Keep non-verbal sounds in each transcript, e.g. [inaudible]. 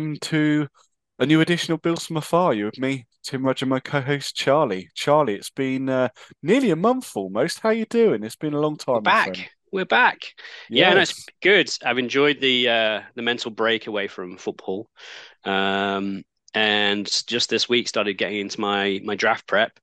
Welcome to a new edition of Bills from Afar. You with me, Tim Roger, my co-host Charlie. Charlie, it's been uh, nearly a month almost. How you doing? It's been a long time. We're back. We're back. Yeah, yes. no, it's good. I've enjoyed the uh, the mental break away from football, um, and just this week started getting into my my draft prep.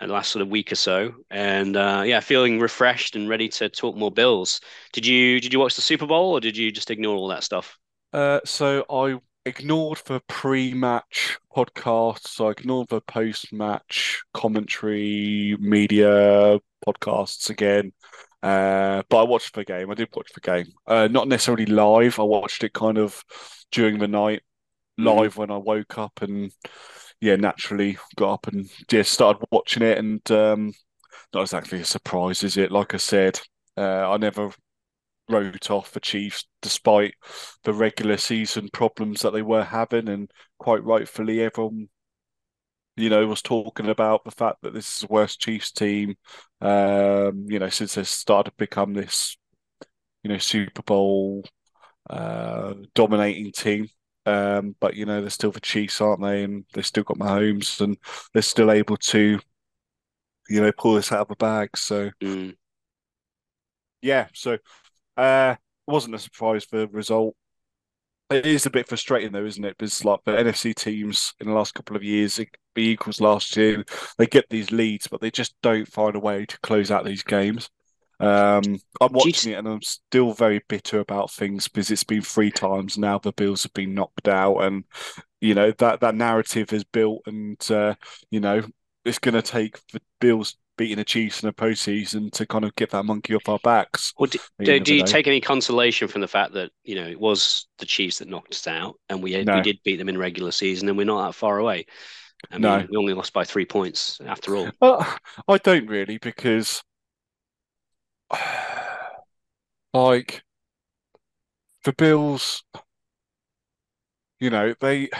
And the last sort of week or so, and uh, yeah, feeling refreshed and ready to talk more Bills. Did you did you watch the Super Bowl or did you just ignore all that stuff? Uh, so I ignored the pre-match podcasts. I ignored the post-match commentary, media podcasts again. Uh, but I watched the game. I did watch the game. Uh, not necessarily live. I watched it kind of during the night, mm-hmm. live mm. when I woke up, and yeah, naturally got up and just started watching it. And um, not exactly a surprise, is it? Like I said, uh, I never wrote off the Chiefs despite the regular season problems that they were having, and quite rightfully, everyone you know was talking about the fact that this is the worst Chiefs team, um, you know, since they started to become this, you know, Super Bowl uh, dominating team. Um, but you know they're still the Chiefs, aren't they? And they've still got Mahomes, and they're still able to, you know, pull this out of the bag. So, mm. yeah. So uh, wasn't a surprise for the result. It is a bit frustrating though, isn't it? Because like the NFC teams in the last couple of years, it be equals last year. They get these leads, but they just don't find a way to close out these games. Um, I'm watching it and I'm still very bitter about things because it's been three times now the Bills have been knocked out, and you know that that narrative is built, and uh, you know it's going to take the Bills beating the Chiefs in the postseason to kind of get that monkey off our backs. Well, do, do, do you take any consolation from the fact that you know it was the Chiefs that knocked us out, and we no. we did beat them in regular season, and we're not that far away. I mean, no. we only lost by three points after all. Well, I don't really because, [sighs] like, the Bills, you know, they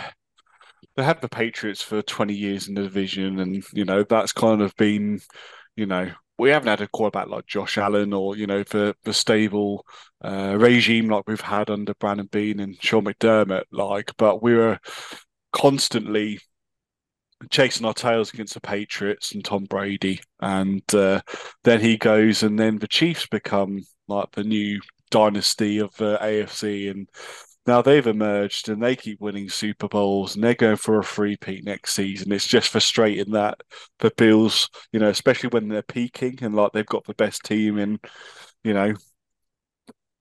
they had the Patriots for 20 years in the division, and you know that's kind of been, you know, we haven't had a quarterback like Josh Allen or you know the the stable uh, regime like we've had under Brandon Beane and Sean McDermott, like, but we were constantly chasing our tails against the Patriots and Tom Brady, and uh, then he goes, and then the Chiefs become like the new dynasty of the AFC, and now they've emerged and they keep winning Super Bowls and they're going for a three-peat next season. It's just frustrating that the Bills, you know, especially when they're peaking and like they've got the best team in, you know,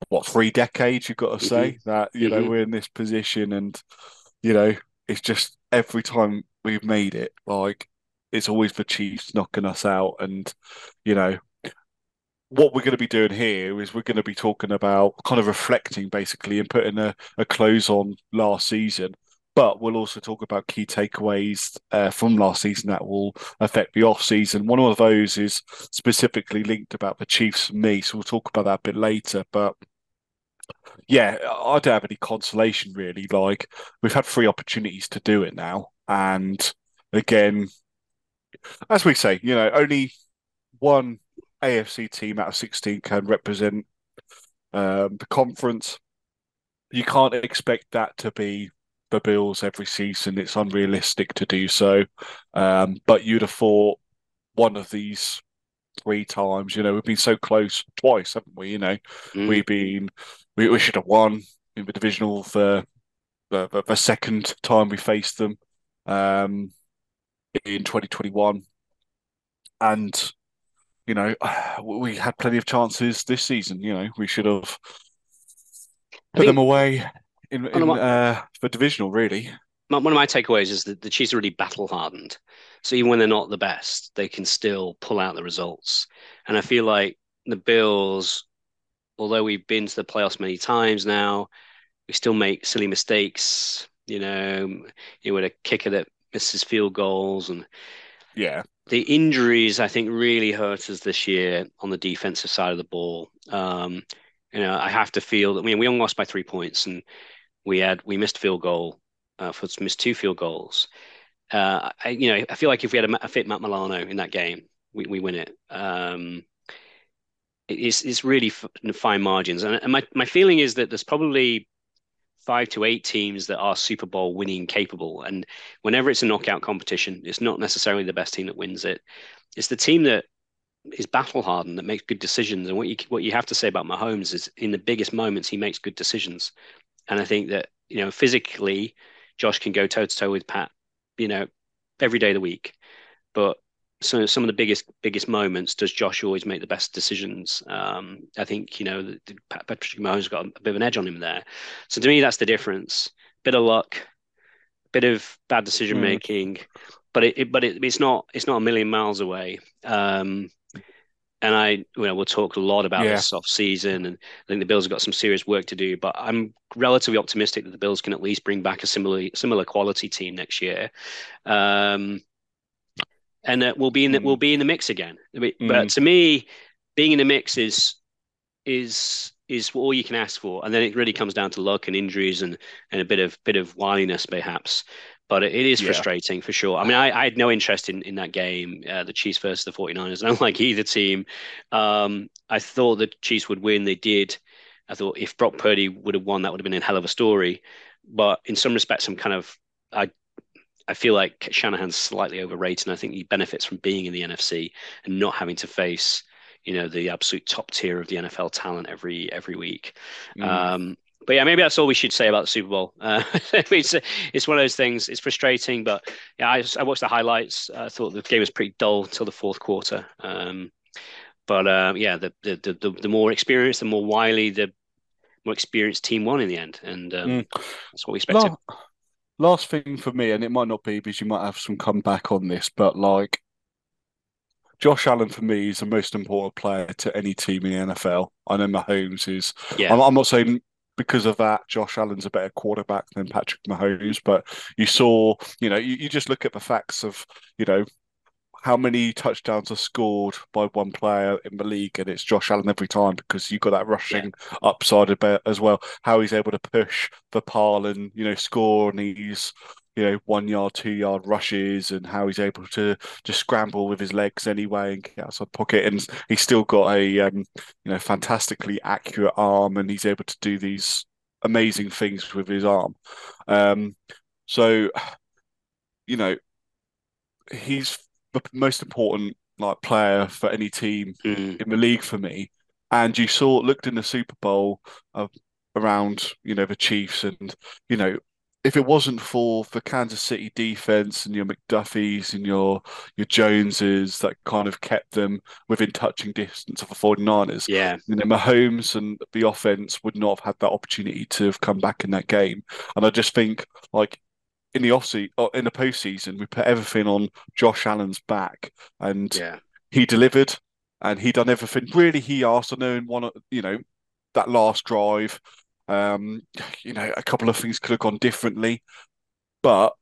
what three decades you've got to say mm-hmm. that you know mm-hmm. we're in this position and you know it's just every time we've made it like it's always the Chiefs knocking us out and you know what we're going to be doing here is we're going to be talking about kind of reflecting basically and putting a, a close on last season. But we'll also talk about key takeaways uh, from last season that will affect the off season. One of those is specifically linked about the Chiefs and me, so we'll talk about that a bit later. But yeah, I don't have any consolation really. Like we've had three opportunities to do it now, and again, as we say, you know, only one AFC team out of 16 can represent um, the conference. You can't expect that to be the Bills every season. It's unrealistic to do so. Um, but you'd have thought one of these three times, you know, we've been so close twice, haven't we? You know, mm. we've been, we, we should have won in the divisional for the, the, the second time we faced them um, in 2021. And you know, [sighs] we had plenty of chances this season. You know, we should have put them away in, in my, uh, for divisional. Really, one of my takeaways is that the Chiefs are really battle hardened. So even when they're not the best, they can still pull out the results. And I feel like the Bills, although we've been to the playoffs many times now, we still make silly mistakes. You know, you know, with a kicker that misses field goals and yeah, the injuries I think really hurt us this year on the defensive side of the ball. Um, you know, I have to feel that. I mean, we only lost by three points, and we had we missed field goal, uh, for missed two field goals. Uh, I, you know, I feel like if we had a, a fit Matt Milano in that game, we, we win it. Um, it's it's really fine margins, and, and my my feeling is that there's probably five to eight teams that are Super Bowl winning capable. And whenever it's a knockout competition, it's not necessarily the best team that wins it. It's the team that is battle hardened that makes good decisions. And what you what you have to say about Mahomes is in the biggest moments he makes good decisions. And I think that you know physically, Josh can go toe to toe with Pat, you know, every day of the week. But so some of the biggest biggest moments does Josh always make the best decisions. Um, I think you know the, the, Patrick Mahomes got a, bit of an edge on him there. So to me, that's the difference. Bit of luck, bit of bad decision making, mm. but it, it, but it, it's not it's not a million miles away. Um, and I, you know, we'll talk a lot about yeah. this off season, and I think the Bills have got some serious work to do. But I'm relatively optimistic that the Bills can at least bring back a similar similar quality team next year, um, and that we'll be in the, mm. we'll be in the mix again. But mm. to me, being in the mix is is is all you can ask for, and then it really comes down to luck and injuries and and a bit of bit of wiliness perhaps but it is frustrating yeah. for sure. I mean, I, I, had no interest in, in that game, uh, the Chiefs versus the 49ers. [laughs] I don't like either team. Um, I thought the Chiefs would win. They did. I thought if Brock Purdy would have won, that would have been a hell of a story. But in some respects, I'm kind of I I feel like Shanahan's slightly overrated. And I think he benefits from being in the NFC and not having to face you know the absolute top tier of the NFL talent every every week. Mm. Um, but yeah, maybe that's all we should say about the Super Bowl. Uh, [laughs] it's it's one of those things. It's frustrating, but yeah, I, I watched the highlights. I thought the game was pretty dull till the fourth quarter. Um, but uh, yeah, the, the the the more experienced, the more wily, the more experienced team won in the end, and um, mm. that's what we expected. Last, last thing for me, and it might not be because you might have some comeback on this, but like Josh Allen for me is the most important player to any team in the NFL. I know Mahomes is. Yeah. I'm, I'm not saying because of that, Josh Allen's a better quarterback than Patrick Mahomes. But you saw, you know, you, you just look at the facts of, you know, how many touchdowns are scored by one player in the league, and it's Josh Allen every time because you've got that rushing yeah. upside a bit as well. How he's able to push the pile and you know score, and he's you know, one yard, two yard rushes and how he's able to just scramble with his legs anyway and get outside pocket. And he's still got a, um, you know, fantastically accurate arm and he's able to do these amazing things with his arm. Um, so, you know, he's the most important like player for any team mm. in the league for me. And you saw looked in the Super Bowl uh, around, you know, the Chiefs and, you know, if it wasn't for the Kansas City defense and your McDuffies and your your Joneses that kind of kept them within touching distance of the 49ers, yeah. You know, Mahomes and the offense would not have had that opportunity to have come back in that game. And I just think like in the off in the postseason, we put everything on Josh Allen's back and yeah. he delivered and he done everything really he asked. I know in one you know, that last drive um, you know, a couple of things could have gone differently, but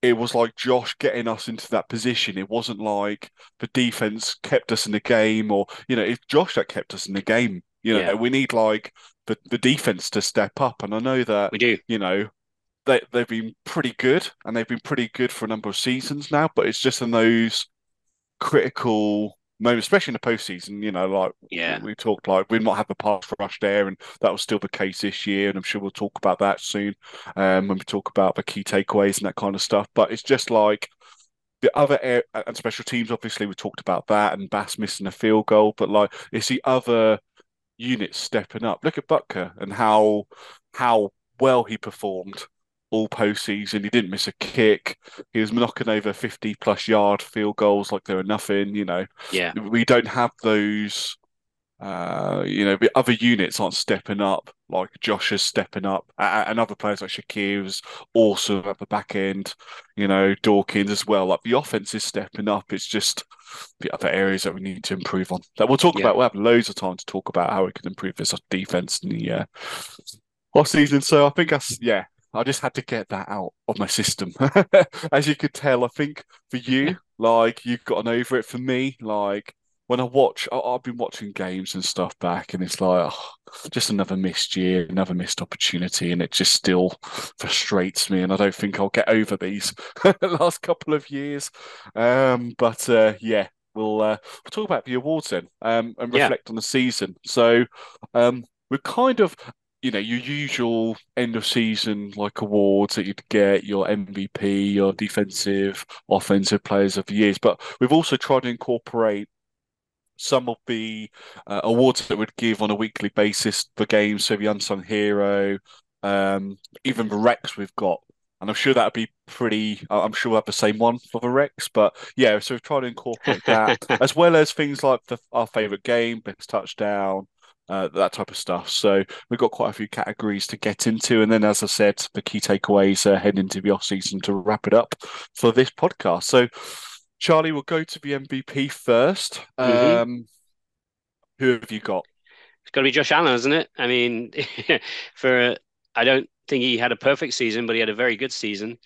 it was like Josh getting us into that position. It wasn't like the defense kept us in the game, or you know, it's Josh that kept us in the game. You know, yeah. we need like the, the defense to step up, and I know that we do. You know, they they've been pretty good, and they've been pretty good for a number of seasons now. But it's just in those critical moments, especially in the postseason. You know, like yeah, we, talked like we might have a pass rush there, and that was still the case this year. And I'm sure we'll talk about that soon um, when we talk about the key takeaways and that kind of stuff. But it's just like the other air, and special teams. Obviously, we talked about that, and Bass missing a field goal. But like, it's the other units stepping up. Look at Butker and how how well he performed all postseason. He didn't miss a kick. He was knocking over 50 plus yard field goals like they were nothing. You know, yeah, we don't have those. Uh, you know, the other units aren't stepping up like Josh is stepping up, and other players like Shakir's also at the back end. You know, Dawkins as well. Like the offense is stepping up. It's just the other areas that we need to improve on. That we'll talk yeah. about. We'll have loads of time to talk about how we can improve this defense in the uh, off season. So I think that's yeah, I just had to get that out of my system. [laughs] As you could tell, I think for you, like you've gotten over it. For me, like when I watch, I, have been watching games and stuff back, and it's like oh, just another missed year, another missed opportunity, and it just still frustrates me. And I don't think I'll get over these [laughs] last couple of years. Um, but uh, yeah, we'll uh, we'll talk about the awards then um, and reflect yeah. on the season. So um, we're kind of you know, your usual end of season like awards that you'd get, your MVP, your defensive, offensive players of the years. But we've also tried to incorporate some of the uh, awards that we'd give on a weekly basis for games. So the unsung hero, um, even the Rex we've got. And I'm sure that'd be pretty. I'm sure we'll have the same one for the Rex, but yeah. So we've tried to incorporate that [laughs] as well as things like the, our favorite game, best touchdown, uh, that type of stuff. So we've got quite a few categories to get into. And then, as I said, the key takeaways uh, head into the off season to wrap it up for this podcast. So, Charlie, we'll go to the MVP 1st mm-hmm. um, who have you got? It's got to be Josh Allen, isn't it? I mean, [laughs] for I don't think he had a perfect season, but he had a very good season.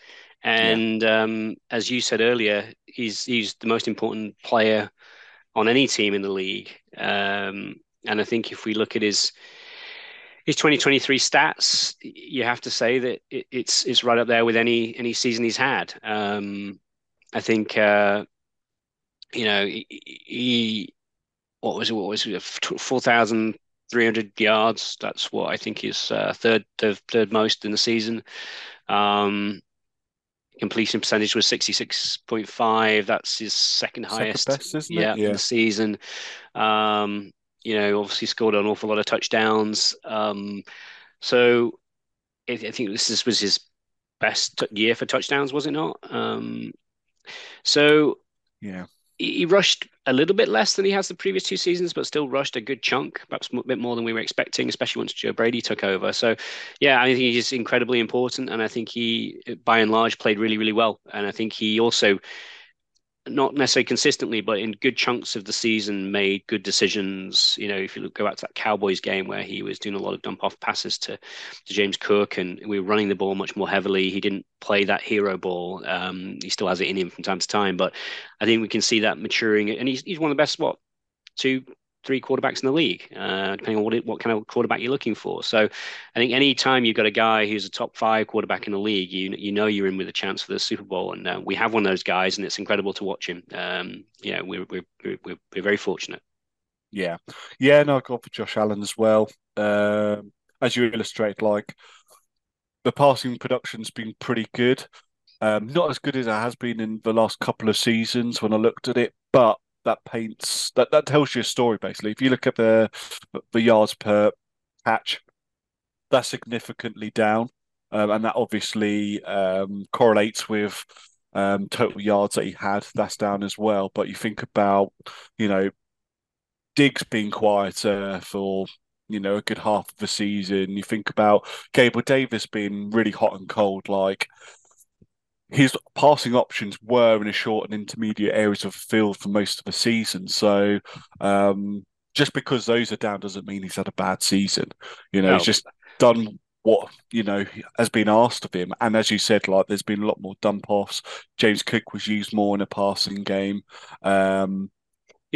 And yeah. um, as you said earlier, he's he's the most important player on any team in the league. Um, and I think if we look at his his 2023 stats, you have to say that it, it's it's right up there with any any season he's had. Um, I think uh, you know he, he, what was it? What was it? Four thousand three hundred yards. That's what I think is uh, third, third third most in the season. Um, completion percentage was 66.5 that's his second, second highest best, yeah, yeah, in the season um, you know, obviously scored an awful lot of touchdowns. Um, so I, I think this is, was his best t- year for touchdowns, was it not? Um, so yeah, he, he, rushed a little bit less than he has the previous two seasons, but still rushed a good chunk, perhaps a bit more than we were expecting, especially once Joe Brady took over. So yeah, I think he's incredibly important, and I think he, by and large, played really, really well. And I think he also not necessarily consistently, but in good chunks of the season, made good decisions. You know, if you look, go back to that Cowboys game where he was doing a lot of dump off passes to, to James Cook, and we were running the ball much more heavily. He didn't play that hero ball. Um, he still has it in him from time to time, but I think we can see that maturing. And he's he's one of the best what two three quarterbacks in the league, uh, depending on what what kind of quarterback you're looking for. So, I think any time you've got a guy who's a top five quarterback in the league, you you know you're in with a chance for the Super Bowl, and uh, we have one of those guys, and it's incredible to watch him. Um, yeah, we're we're we're, we're very fortunate. Yeah, yeah, no, I got for Josh Allen as well. Um, as you illustrate, like the passing production's been pretty good. Um, not as good as it has been in the last couple of seasons when I looked at it, but that paints that that tells you a story basically. If you look at the the yards per catch, that's significantly down, um, and that obviously um, correlates with um, total yards that he had. That's down as well. But you think about you know Diggs being quieter for you know a good half of the season. You think about Gabriel Davis being really hot and cold, like his passing options were in the short and intermediate areas of the field for most of the season. So um, just because those are down doesn't mean he's had a bad season. You know, no. he's just done what you know has been asked of him. And as you said, like there's been a lot more dump offs. James Cook was used more in a passing game. Um,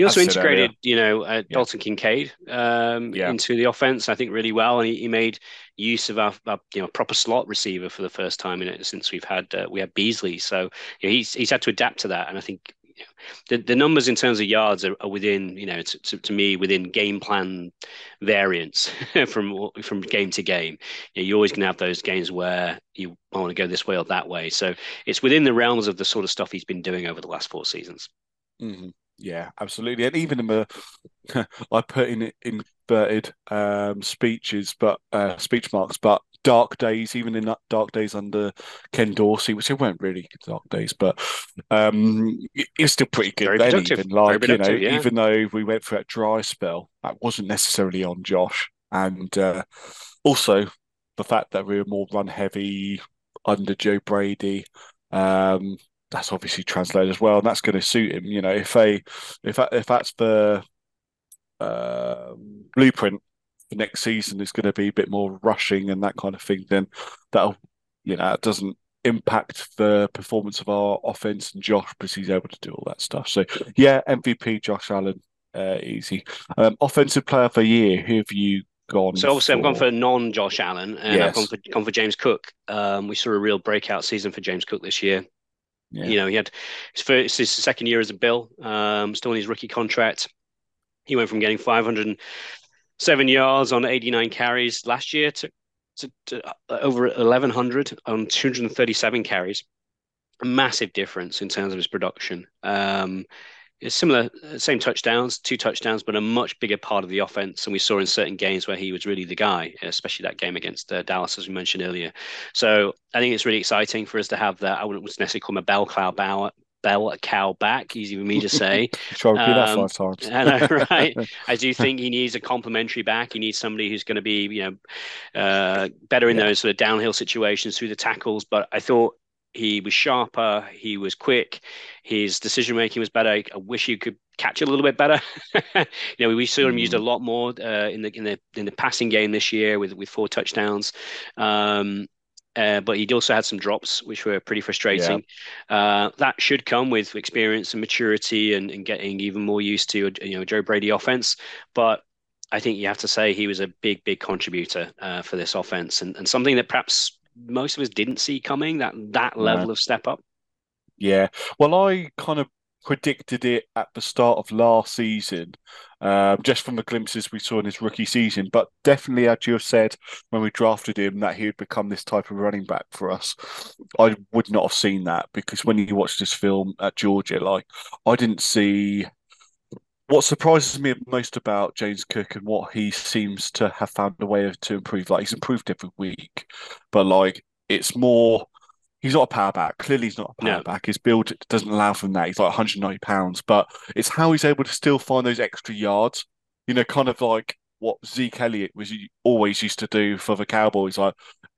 he also integrated, you know, uh, yeah. Dalton Kincaid um, yeah. into the offense. I think really well, and he, he made use of our, our, you know proper slot receiver for the first time in it since we've had uh, we had Beasley. So you know, he's he's had to adapt to that, and I think you know, the the numbers in terms of yards are, are within you know to, to, to, me within game plan variance [laughs] from from game to game. You know, you're always going to have those games where you want to go this way or that way. So it's within the realms of the sort of stuff he's been doing over the last four seasons. Mm-hmm. Yeah, absolutely. And even in the, [laughs] I put in inverted um, speeches, but uh, speech marks, but dark days, even in that dark days under Ken Dorsey, which it weren't really dark days, but um, it's still pretty good. Very then, even like you know, yeah. even though we went through that dry spell, that wasn't necessarily on Josh, and uh, also the fact that we were more run heavy under Joe Brady. Um, that's obviously translated as well, and that's going to suit him. You know, if they if that, if that's the uh, blueprint for next season is going to be a bit more rushing and that kind of thing, then that'll you know it doesn't impact the performance of our offense and Josh because he's able to do all that stuff. So yeah, MVP Josh Allen, uh, easy. Um, offensive player of the year, who have you gone? So obviously, for... I've gone for non Josh Allen, and yes. I've gone for gone for James Cook. Um, we saw a real breakout season for James Cook this year. Yeah. You know, he had his first, his second year as a Bill, um, still in his rookie contract. He went from getting 507 yards on 89 carries last year to, to, to uh, over 1100 on 237 carries. A massive difference in terms of his production. Um, similar, same touchdowns, two touchdowns, but a much bigger part of the offense. And we saw in certain games where he was really the guy, especially that game against uh, Dallas, as we mentioned earlier. So I think it's really exciting for us to have that. I wouldn't necessarily call him a bell cow bower, bell cow back. Easy for me to say. [laughs] Try repeat um, that five times. I know, [laughs] right? I do think he needs a complementary back. He needs somebody who's going to be, you know, uh, better in yeah. those sort of downhill situations through the tackles. But I thought he was sharper. He was quick. His decision making was better. I wish he could catch a little bit better. [laughs] you know, we saw him used a mm. lot more uh, in the in the in the passing game this year with with four touchdowns. Um, uh, but he also had some drops, which were pretty frustrating. Yeah. Uh, that should come with experience and maturity and, and getting even more used to you know Joe Brady offense. But I think you have to say he was a big, big contributor uh, for this offense and, and something that perhaps most of us didn't see coming that that level right. of step up. Yeah, well, I kind of predicted it at the start of last season, um, just from the glimpses we saw in his rookie season. But definitely, as you have said when we drafted him, that he would become this type of running back for us. I would not have seen that because when you watched this film at Georgia, like I didn't see what surprises me most about James Cook and what he seems to have found a way of, to improve, like he's improved every week, but like it's more. He's not a power back. Clearly, he's not a power no. back. His build doesn't allow for that. He's like 190 pounds, but it's how he's able to still find those extra yards. You know, kind of like what Zeke Elliott was always used to do for the Cowboys. Like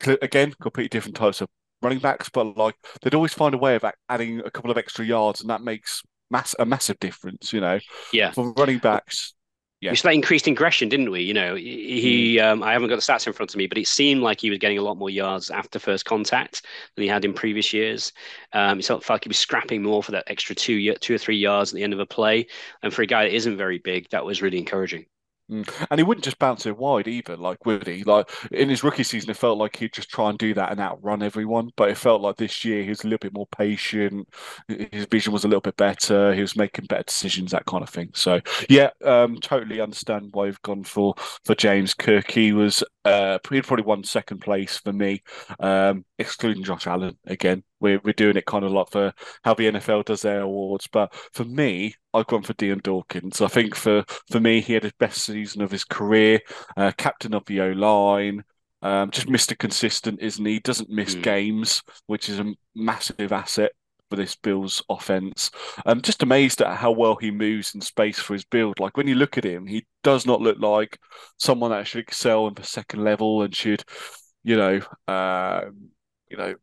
again, completely different types of running backs, but like they'd always find a way of adding a couple of extra yards, and that makes mass a massive difference. You know, yeah, for running backs. Yeah. We saw that increased aggression, didn't we? You know, he. Mm. Um, I haven't got the stats in front of me, but it seemed like he was getting a lot more yards after first contact than he had in previous years. Um, it felt like he was scrapping more for that extra two, two or three yards at the end of a play. And for a guy that isn't very big, that was really encouraging. Mm. And he wouldn't just bounce it wide either, like would he? Like in his rookie season, it felt like he'd just try and do that and outrun everyone. But it felt like this year he was a little bit more patient. His vision was a little bit better. He was making better decisions, that kind of thing. So yeah, um, totally understand why you've gone for for James Cook. He was uh, he'd probably won second place for me, um, excluding Josh Allen again. We're we're doing it kind of like for how the NFL does their awards, but for me, I've gone for Dion Dawkins. I think for for me, he had his best season of his career, uh, captain of the O line. Um, just Mr. Consistent, isn't he? Doesn't miss mm. games, which is a massive asset for this Bills offense. I'm just amazed at how well he moves in space for his build. Like when you look at him, he does not look like someone that should excel in the second level and should, you know, uh, you know,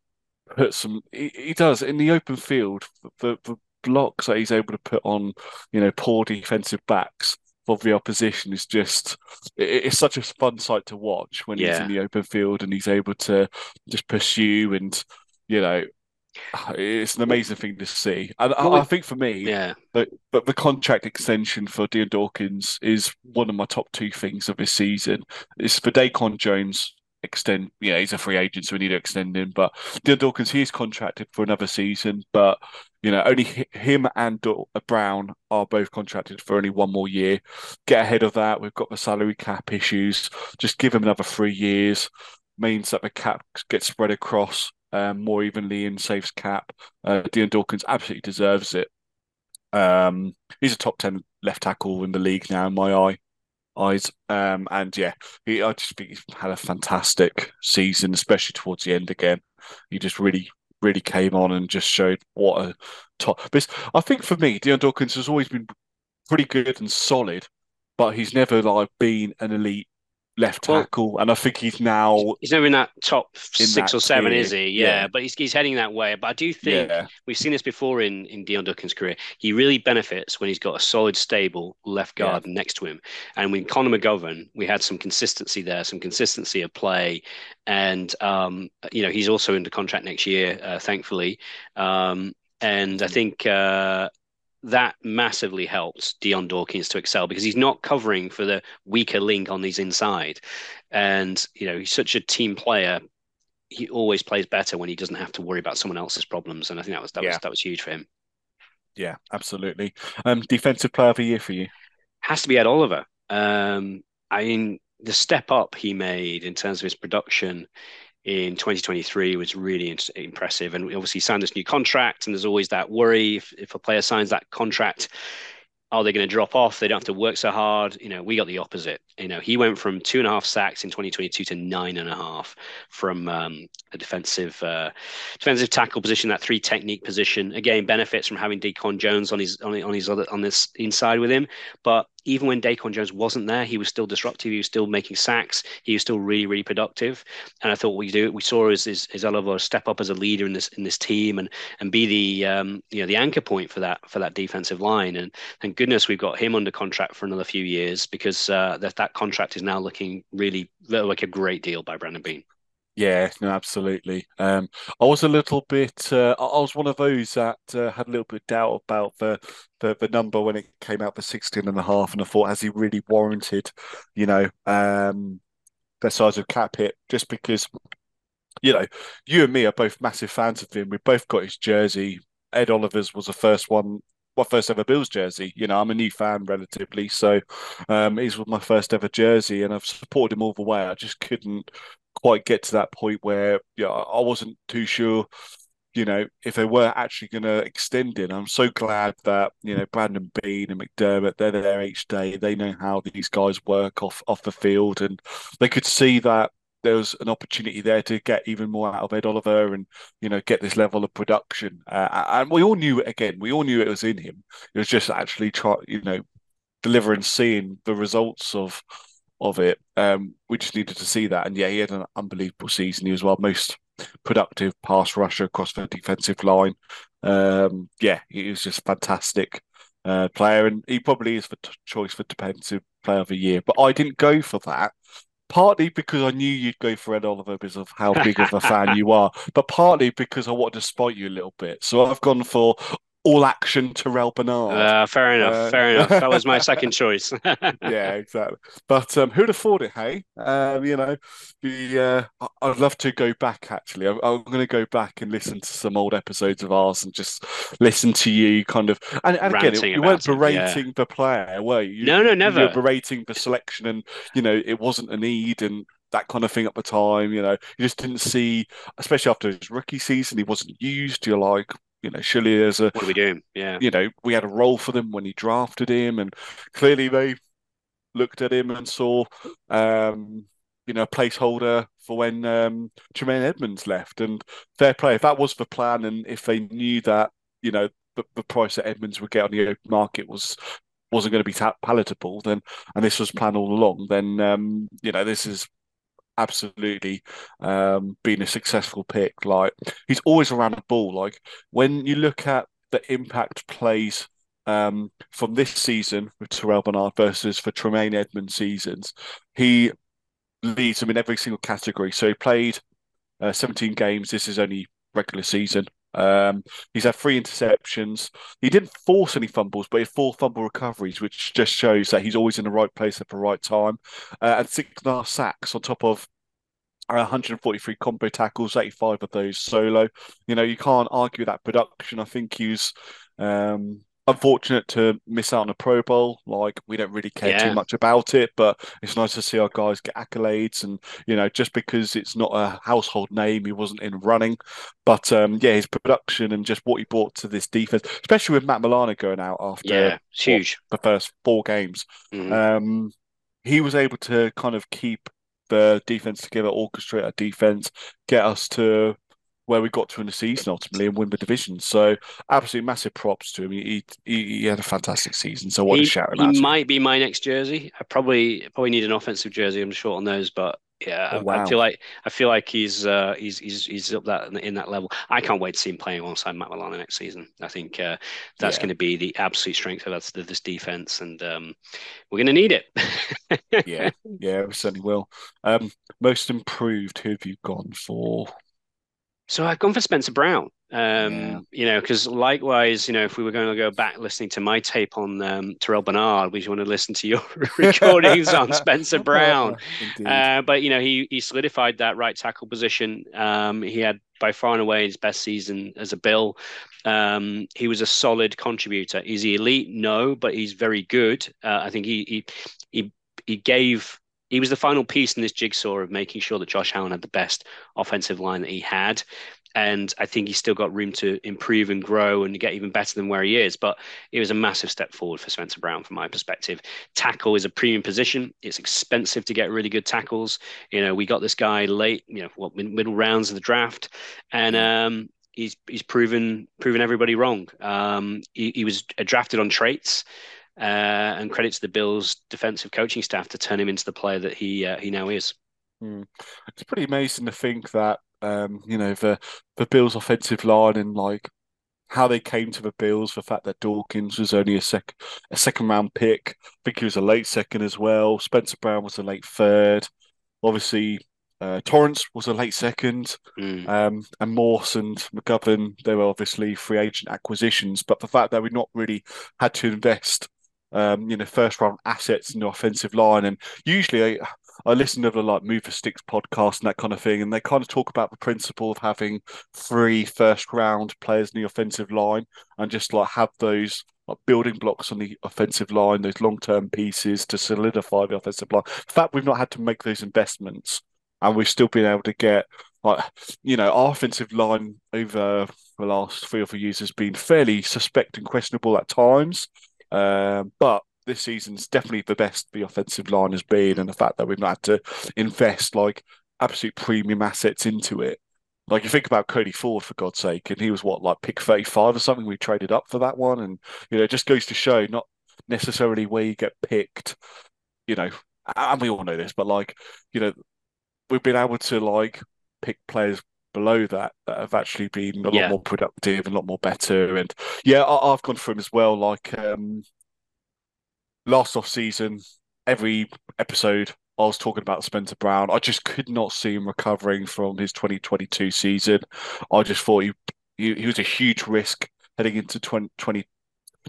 put some. He, he, does in the open field. The, the blocks that he's able to put on, you know, poor defensive backs of the opposition is just it's such a fun sight to watch when yeah. he's in the open field and he's able to just pursue and you know [sighs] it's an amazing thing to see. And well, I, I, think for me, yeah, but but the contract extension for Dion Dawkins is one of my top two things of this season. It's for DaQuan Jones extend. Yeah, he's a free agent, so we need to extend him. But Dion Dawkins, he's contracted for another season, but you know, only him and Brown are both contracted for only one more year. Get ahead of that. We've got the salary cap issues. Just give him another three years. Means that the cap gets spread across um, more evenly and saves cap. Uh, Dion Dawkins absolutely deserves it. Um, he's a top ten left tackle in the league now in my eye eyes. Um, and yeah, he, I just think he's had a fantastic season, especially towards the end. Again, he just really, really came on and just showed what a top. But I think for me, Dion Dawkins has always been pretty good and solid, but he's never like been an elite left tackle, well, and I think he's now he's never in that top six that or seven, tier. is he? Yeah, yeah, but he's he's heading that way. But I do think yeah. we've seen this before in in Dion Dawkins' career. He really benefits when he's got a solid, stable left guard yeah. next to him. And with Connor McGovern, we had some consistency there, some consistency of play, and um, you know he's also under contract next year, uh, thankfully. Um, and I mm. think uh, that massively helps Dion Dawkins to excel because he's not covering for the weaker link on these inside. And, you know, he's such a team player. He always plays better when he doesn't have to worry about someone else's problems. And I think that was that yeah. was that was huge for him. Yeah, absolutely. Um, defensive player of the year for you? Has to be Ed Oliver. Um, I mean, the step up he made in terms of his production in 2023 was really impressive. And we obviously signed this new contract, and there's always that worry if, if a player signs that contract, are they going to drop off? They don't have to work so hard. You know, we got the opposite. You know, he went from two and a half sacks in 2022 to nine and a half from um, a defensive uh, defensive tackle position, that three technique position. Again, benefits from having DaQuan Jones on his on, on his other on this inside with him. But even when DaQuan Jones wasn't there, he was still disruptive. He was still making sacks. He was still really, really productive. And I thought we do we saw is is, is Oliver step up as a leader in this in this team and and be the um, you know the anchor point for that for that defensive line. And thank goodness we've got him under contract for another few years because uh, that that contract is now looking really like a great deal by Brandon Beane. Yeah, no, absolutely. Um, I was a little bit. Uh, I was one of those that uh, had a little bit of doubt about the, the the number when it came out for 16 and a half, and I thought, has he really warranted, you know, um, the size of cap hit? Just because, you know, you and me are both massive fans of him. We both got his jersey. Ed Oliver's was the first one my first ever Bills jersey. You know, I'm a new fan relatively, so um, his was my first ever jersey, and I've supported him all the way. I just couldn't quite get to that point where yeah, I wasn't too sure. You know, if they were actually going to extend it, I'm so glad that you know Brandon Beane and McDermott they're there each day. They know how these guys work off off the field, and they could see that there was an opportunity there to get even more out of Ed Oliver and you know get this level of production. Uh, and we all knew it again. We all knew it was in him. It was just actually try you know delivering, seeing the results of of it. Um, we just needed to see that, and yeah, he had an unbelievable season. He was well most productive pass rusher across the defensive line. Um, yeah, he was just fantastic uh, player, and he probably is the t- choice for defensive player of the year. But I didn't go for that. Partly because I knew you'd go for Ed Oliver because of how big of a fan [laughs] you are, but partly because I wanted to spite you a little bit. So I've gone for all action Terrell Bernard. Uh, fair enough. Uh, fair enough. That was my [laughs] second choice. [laughs] yeah, exactly. But um, who'd afford it? Hey, um, you know, the uh, I'd love to go back. Actually, I'm, I'm going to go back and listen to some old episodes of ours and just listen to you kind of. And, and again, it, you weren't berating yeah. the player, were you? No, no, never. You were berating the selection, and you know, it wasn't a need and that kind of thing at the time. You know, you just didn't see, especially after his rookie season, he wasn't used. You're like, you know, surely there's a what are we doing? Yeah, you know, we had a role for them when he drafted him, and clearly they looked at him and saw, um, you know, a placeholder for when um, Tremaine Edmunds left. And fair play, if that was the plan, and if they knew that, you know, the, the price that Edmunds would get on the open market was wasn't going to be palatable, then and this was planned all along, then um, you know, this is absolutely um, been a successful pick. Like he's always around the ball. Like when you look at the impact plays um, from this season with Terrell Bernard versus for Tremaine Edmunds seasons, he leads them in every single category. So he played uh, 17 games. This is only regular season. Um, he's had three interceptions. He didn't force any fumbles, but he had four fumble recoveries, which just shows that he's always in the right place at the right time. Uh, and six and a half sacks on top of 143 combo tackles, 85 of those solo. You know, you can't argue that production. I think he's um, unfortunate to miss out on a Pro Bowl. Like we don't really care yeah. too much about it, but it's nice to see our guys get accolades. And you know, just because it's not a household name, he wasn't in running. But um, yeah, his production and just what he brought to this defense, especially with Matt Milano going out after yeah, huge the first four games. Mm-hmm. Um, he was able to kind of keep the defense together, orchestrate our defense, get us to where we got to in the season ultimately and win the division. So absolutely massive props to him. He he, he had a fantastic season. So what he, a shout He might be my next jersey. I probably probably need an offensive jersey. I'm short on those, but yeah, oh, wow. I feel like I feel like he's uh, he's he's he's up that in that level. I can't wait to see him playing alongside Matt Milano next season. I think uh, that's yeah. going to be the absolute strength of this, this defense, and um, we're going to need it. yeah, yeah, we certainly will. Um, most improved. Who have you gone for? So I've gone for Spencer Brown. Um, yeah. You know, because likewise, you know, if we were going to go back listening to my tape on um, Terrell Bernard, we just want to listen to your [laughs] recordings on Spencer [laughs] Brown. uh, but you know, he he solidified that right tackle position. Um, he had by far and away his best season as a Bill. Um, he was a solid contributor. Is he elite? No, but he's very good. Uh, I think he he he he gave he was the final piece in this jigsaw of making sure that Josh Allen had the best offensive line that he had. And I think he's still got room to improve and grow and get even better than where he is. But it was a massive step forward for Spencer Brown, from my perspective. Tackle is a premium position. It's expensive to get really good tackles. You know, we got this guy late, you know, what middle rounds of the draft, and um, he's he's proven proven everybody wrong. Um, he, he was drafted on traits. Uh, and credit to the Bills' defensive coaching staff to turn him into the player that he uh, he now is. Mm. It's pretty amazing to think that um, you know the the Bills' offensive line and like how they came to the Bills, the fact that Dawkins was only a sec a second round pick. I think he was a late second as well. Spencer Brown was a late third. Obviously, uh, Torrence was a late second, mm. um, and Morse and McGovern they were obviously free agent acquisitions. But the fact that we not really had to invest um, you know, first round assets in the offensive line. And usually I, I listen to the like Move the Sticks podcast and that kind of thing, and they kind of talk about the principle of having three first round players in the offensive line and just like have those like building blocks on the offensive line, those long term pieces to solidify the offensive line. The fact we've not had to make those investments and we've still been able to get like you know our offensive line over the last three or four years has been fairly suspect and questionable at times um, but this season's definitely the best the offensive line has been, and the fact that we've not had to invest like absolute premium assets into it. Like you think about Cody Ford for God's sake, and he was what like pick thirty five or something. We traded up for that one, and you know it just goes to show not necessarily where you get picked. You know, and we all know this, but like you know, we've been able to like pick players below that that have actually been a yeah. lot more productive and a lot more better. And yeah, I, have gone through them as well. Like um, last off season, every episode I was talking about Spencer Brown. I just could not see him recovering from his 2022 season. I just thought he he, he was a huge risk heading into 2020,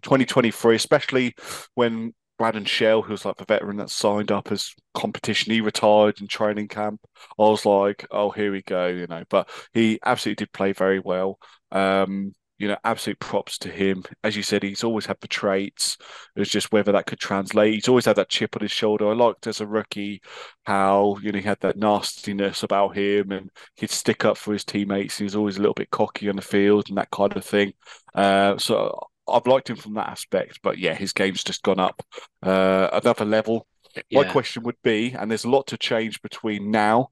2023, especially when Brandon Shell, who was like the veteran that signed up as competition, he retired in training camp. I was like, oh, here we go, you know. But he absolutely did play very well. Um, you know, absolute props to him. As you said, he's always had the traits. It was just whether that could translate. He's always had that chip on his shoulder. I liked as a rookie how, you know, he had that nastiness about him and he'd stick up for his teammates. He was always a little bit cocky on the field and that kind of thing. Uh, so I've liked him from that aspect, but yeah, his game's just gone up uh, another level. Yeah. My question would be, and there's a lot to change between now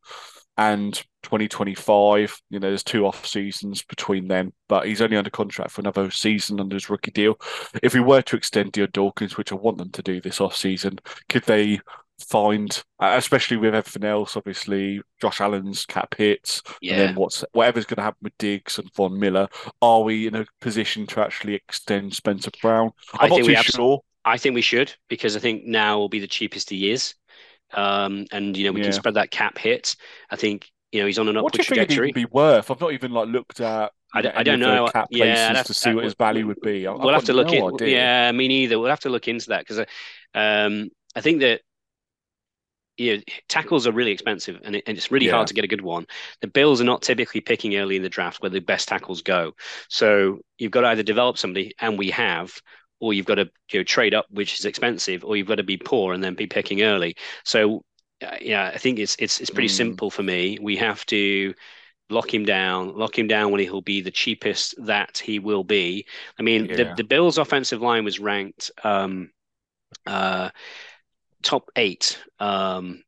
and 2025. You know, there's two off seasons between then, but he's only under contract for another season under his rookie deal. If we were to extend Dion Dawkins, which I want them to do this off season, could they find, uh, especially with everything else, obviously Josh Allen's cap hits, yeah. and then what's whatever's going to happen with Diggs and Von Miller. Are we in a position to actually extend Spencer Brown? I'm I not too sure. I think we should because I think now will be the cheapest he is, um, and you know we yeah. can spread that cap hit. I think you know he's on an upward what do you trajectory. Be worth? I've not even like looked at. I don't, I don't know. Cap yeah, places to see what his value would be. I, we'll have to look no in. Yeah, me neither. We'll have to look into that because um, I think that you know, tackles are really expensive and, it, and it's really yeah. hard to get a good one. The Bills are not typically picking early in the draft where the best tackles go. So you've got to either develop somebody, and we have, or you've got to you know, trade up, which is expensive, or you've got to be poor and then be picking early. So uh, yeah, I think it's it's it's pretty mm. simple for me. We have to lock him down, lock him down when he'll be the cheapest that he will be. I mean, yeah. the, the Bills' offensive line was ranked um, uh, top eight, um,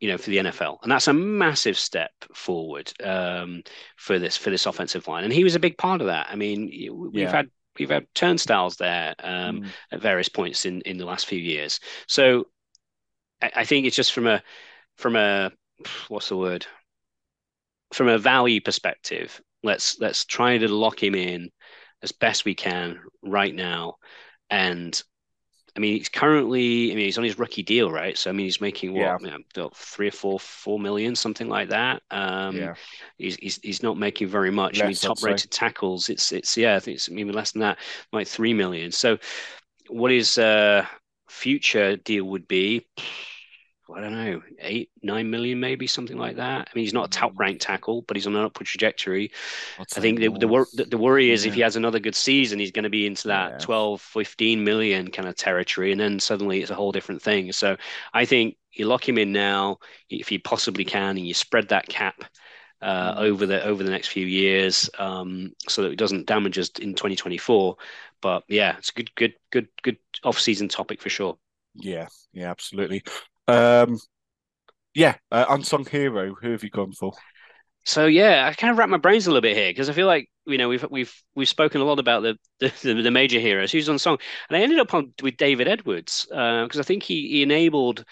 you know, for the NFL, and that's a massive step forward um, for this for this offensive line. And he was a big part of that. I mean, we've yeah. had we've had turnstiles there um, mm. at various points in in the last few years. So I, I think it's just from a from a what's the word from a value perspective. Let's let's try to lock him in as best we can right now, and I mean, he's currently, I mean, he's on his rookie deal, right? So, I mean, he's making what, yeah. you know, three or four, four million, something like that. Um, yeah. He's, he's, he's not making very much. Less, I mean, top rated tackles, it's, it's, yeah, I think it's even less than that, like three million. So, what his uh, future deal would be, I don't know, eight, nine million, maybe something like that. I mean, he's not a top mm. ranked tackle, but he's on an upward trajectory. I think the, the, the, the worry is yeah. if he has another good season, he's going to be into that yeah. 12, 15 million kind of territory. And then suddenly it's a whole different thing. So I think you lock him in now, if you possibly can, and you spread that cap. Uh, mm. over the over the next few years, um, so that it doesn't damage us in 2024. But yeah, it's a good, good, good, good off-season topic for sure. Yeah, yeah, absolutely. Um, yeah, uh, unsung hero. Who have you gone for? So yeah, I kind of wrap my brains a little bit here because I feel like you know we've we've we've spoken a lot about [laughs] the the, the major heroes who's unsung, and I ended up on with David Edwards because uh, I think he, he enabled.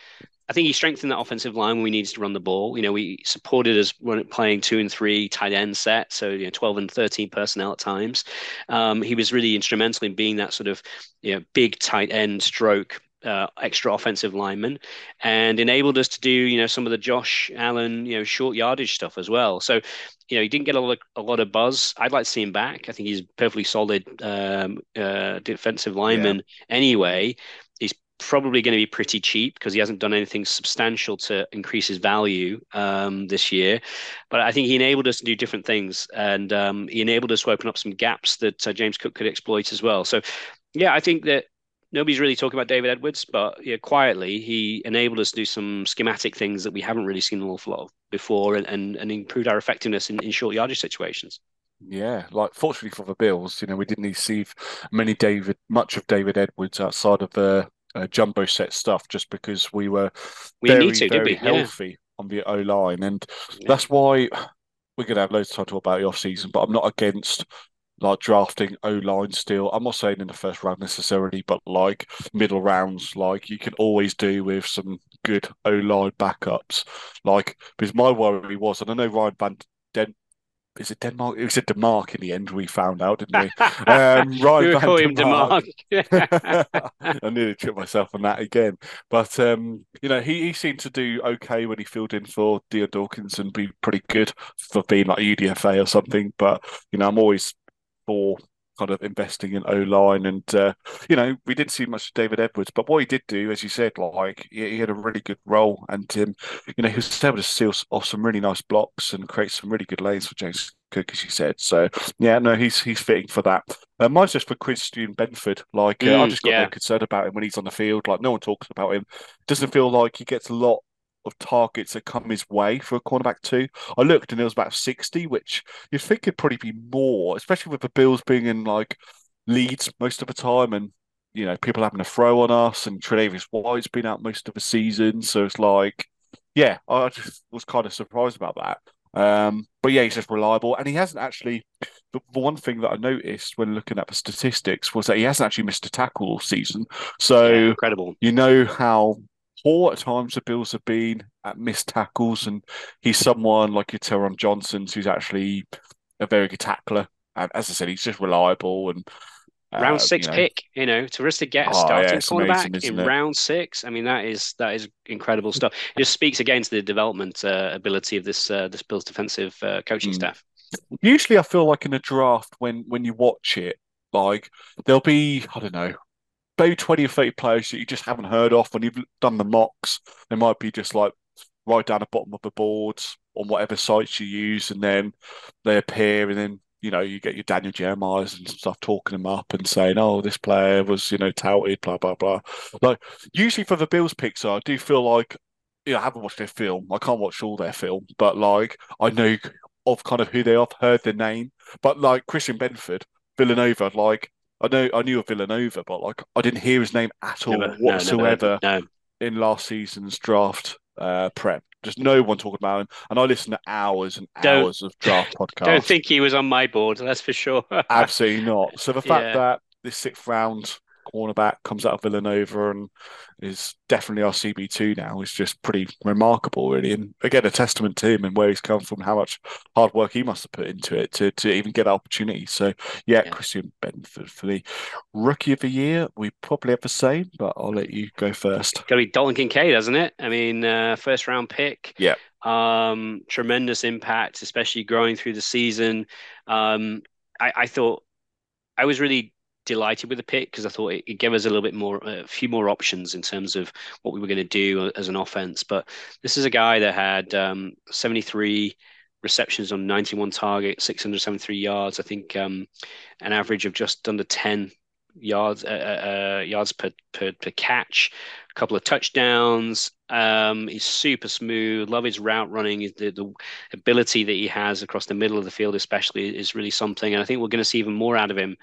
I think he strengthened that offensive line when we needed to run the ball. You know, we supported us when playing two and three tight end set, so you know, twelve and thirteen personnel at times. Um, he was really instrumental in being that sort of you know big tight end stroke uh, extra offensive lineman and enabled us to do you know some of the Josh Allen you know short yardage stuff as well. So you know he didn't get a lot of, a lot of buzz. I'd like to see him back. I think he's perfectly solid um, uh, defensive lineman yeah. anyway. He's probably going to be pretty cheap because he hasn't done anything substantial to increase his value um, this year. But I think he enabled us to do different things, and um, he enabled us to open up some gaps that uh, James Cook could exploit as well. So, yeah, I think that nobody's really talking about David Edwards, but yeah, quietly he enabled us to do some schematic things that we haven't really seen an awful lot of before, and and, and improved our effectiveness in, in short yardage situations. Yeah, like fortunately for the Bills, you know, we didn't receive many David, much of David Edwards outside of the uh, jumbo set stuff, just because we were we very, to, very healthy yeah. on the O line, and yeah. that's why we're going to have loads of time to talk about the off season. But I'm not against like drafting O line still. I'm not saying in the first round necessarily, but like middle rounds, like you can always do with some good O line backups. Like because my worry was, and I know Ryan Van Den is it Denmark? It was a Denmark in the end. We found out, didn't we? [laughs] Um, Ryan we call him Denmark. [laughs] I nearly tripped myself on that again, but um, you know, he, he seemed to do okay when he filled in for Dion Dawkins and be pretty good for being like UDFA or something. But you know, I'm always for kind of investing in O line. And, uh, you know, we didn't see much of David Edwards, but what he did do, as you said, like he, he had a really good role. And, um, you know, he was able to seal off some really nice blocks and create some really good lanes for James Cook, as you said. So, yeah, no, he's he's fitting for that. Uh, mine's just for Christian Benford. Like, uh, mm, I just got yeah. no concern about him when he's on the field. Like, no one talks about him. Doesn't feel like he gets a lot of targets that come his way for a cornerback too. I looked and it was about 60, which you think could probably be more, especially with the Bills being in like leads most of the time and you know, people having to throw on us and Tre'Davious White's been out most of the season. So it's like, yeah, I just was kind of surprised about that. Um, but yeah, he's just reliable, and he hasn't actually. The, the, one thing that I noticed when looking at the statistics was that he hasn't actually missed a tackle all season. So yeah, incredible. You know how poor at times the Bills have been at missed tackles, and he's someone like your Taron Johnson who's actually a very good tackler. And as I said, he's just reliable and uh, round six you know, pick. You know, to risk to get a oh, starting yeah, cornerback amazing, in it? round six. I mean, that is that is incredible stuff. It just speaks again to the development uh, ability of this uh, this Bills defensive uh, coaching mm. staff. Usually, I feel like in a draft when when you watch it, like there'll be I don't know maybe 20 or 30 players that you just haven't heard of when you've done the mocks. They might be just like right down the bottom of the boards on whatever sites you use, and then they appear, and then you know you get your Daniel Jeremiahs and stuff talking them up and saying, "Oh, this player was you know touted," blah blah blah. Like usually for the Bills picks, I do feel like you know, I haven't watched their film. I can't watch all their film, but like I know of kind of who they are, I've heard their name. But like Christian Benford, Villanova, like I know I knew of Villanova, but like I didn't hear his name at all never, whatsoever no, no. in last season's draft uh, prep. Just no one talking about him, and I listened to hours and don't, hours of draft [laughs] podcasts. Don't think he was on my board, that's for sure. Absolutely not. So the fact [laughs] yeah. that this sixth round cornerback comes out of Villanova and is definitely our CB2 now is just pretty remarkable, really. And again, a testament to him and where he's come from, how much hard work he must have put into it to, to even get opportunity. So, yeah, yeah. Christian Benford for the rookie of the year. We probably have the same, but I'll let you go first. Got to be Dalton Kincaid, doesn't it? I mean, uh, first round pick. Yeah. Um, tremendous impact, especially growing through the season. Um, I, I thought I was really delighted with the pick because I thought it, it, gave us a little bit more, a few more options in terms of what we were going to do as an offense. But this is a guy that had um, 73 receptions on 91 targets, 673 yards. I think um, an average of just under 10 yards uh, uh, uh, yards per, per per catch, a couple of touchdowns. Um, he's super smooth. Love his route running. The, the ability that he has across the middle of the field, especially, is really something. And I think we're going to see even more out of him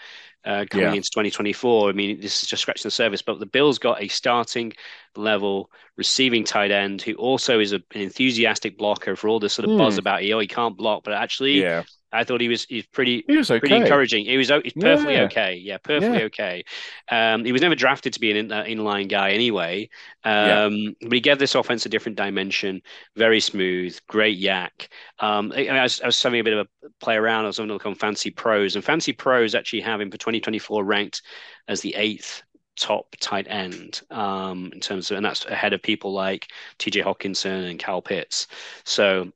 uh, coming yeah. into 2024. I mean, this is just scratching the surface, but the Bills got a starting level receiving tight end who also is a, an enthusiastic blocker for all this sort of buzz hmm. about, oh, he can't block, but actually, yeah. I thought he was he's pretty he was okay. pretty encouraging. He was he's perfectly yeah. okay. Yeah, perfectly yeah. okay. Um, he was never drafted to be an in, uh, inline guy anyway. Um, yeah. but he gave this offense a different dimension. Very smooth, great YAC. Um, I, I, was, I was having a bit of a play around. I was look on Fantasy Pros, and Fancy Pros actually have him for 2024 ranked as the eighth top tight end um, in terms of, and that's ahead of people like TJ Hockenson and Kyle Pitts. So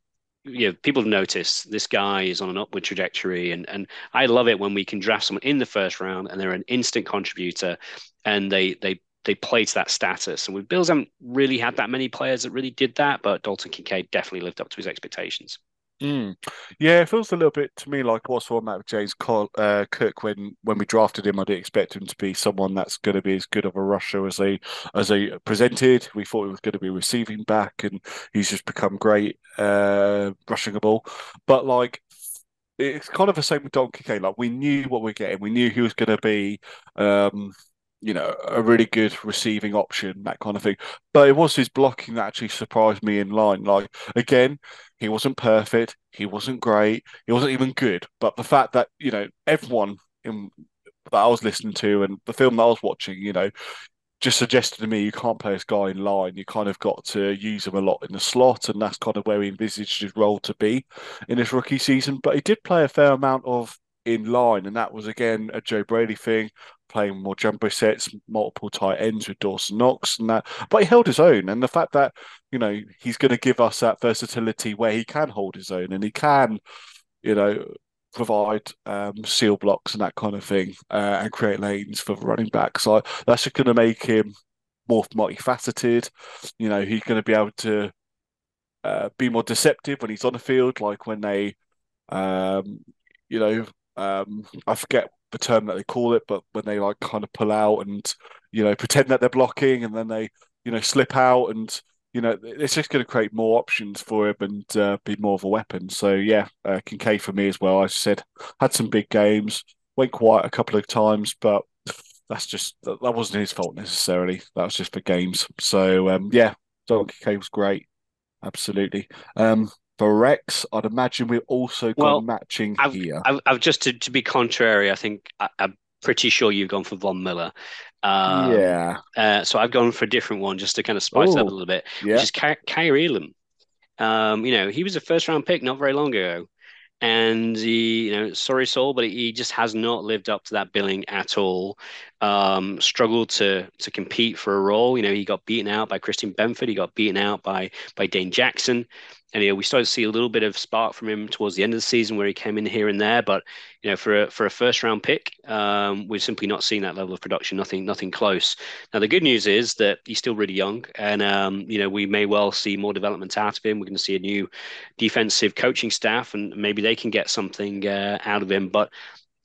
you know, people notice this guy is on an upward trajectory, and and I love it when we can draft someone in the first round and they're an instant contributor, and they they they play to that status. And with Bills haven't really had that many players that really did that, but Dalton Kincaid definitely lived up to his expectations. Mm. Yeah, it feels a little bit to me like what's format with James uh, Cook when when we drafted him. I didn't expect him to be someone that's going to be as good of a rusher as they as they presented. We thought he was going to be receiving back, and he's just become great uh, rushing the ball. But like it's kind of the same with Dalton Kincaid. Like we knew what we are getting. We knew he was going to be, um, you know, a really good receiving option, that kind of thing. But it was his blocking that actually surprised me in line. Like again, he wasn't perfect. He wasn't great. He wasn't even good. But the fact that you know everyone in, that I was listening to and the film that I was watching, you know, just suggested to me you can't play this guy in line. You kind of got to use him a lot in the slot, and that's kind of where he envisaged his role to be in his rookie season. But he did play a fair amount of in line, and that was again a Joe Brady thing playing more jumbo sets, multiple tight ends with Dawson Knox and that. But he held his own, and the fact that you know he's going to give us that versatility where he can hold his own and he can, you know, provide um, seal blocks and that kind of thing, uh, and create lanes for the running back. So that's just going to make him more multifaceted. You know, he's going to be able to uh, be more deceptive when he's on the field, like when they, um, you know, um, I forget the term that they call it, but when they like kind of pull out and you know pretend that they're blocking and then they you know slip out and you know it's just going to create more options for him and uh, be more of a weapon. So yeah, uh, Kincaid for me as well. I said had some big games, went quiet a couple of times, but that's just that wasn't his fault necessarily. That was just for games. So um, yeah, Dalton Kincaid was great, absolutely. Um, for Rex, I'd imagine we're also well, matching I've, here. I've, I've, just to, to be contrary, I think I, am pretty sure you've gone for Von Miller. Um, yeah. Uh, so I've gone for a different one just to kind of spice Ooh, it up a little bit, yeah. which is Ky- Kaiir Elam. Um, you know, he was a first round pick not very long ago. And he, you know, sorry soul, but he just has not lived up to that billing at all. Um, struggled to to compete for a role. You know, he got beaten out by Christian Benford. He got beaten out by by Dane Jackson and know, we started to see a little bit of spark from him towards the end of the season where he came in here and there. But you know, for a for a first round pick, um, we've simply not seen that level of production. Nothing nothing close. Now the good news is that he's still really young, and um, you know we may well see more development out of him. We're going to see a new defensive coaching staff, and maybe they can get something uh, out of him. But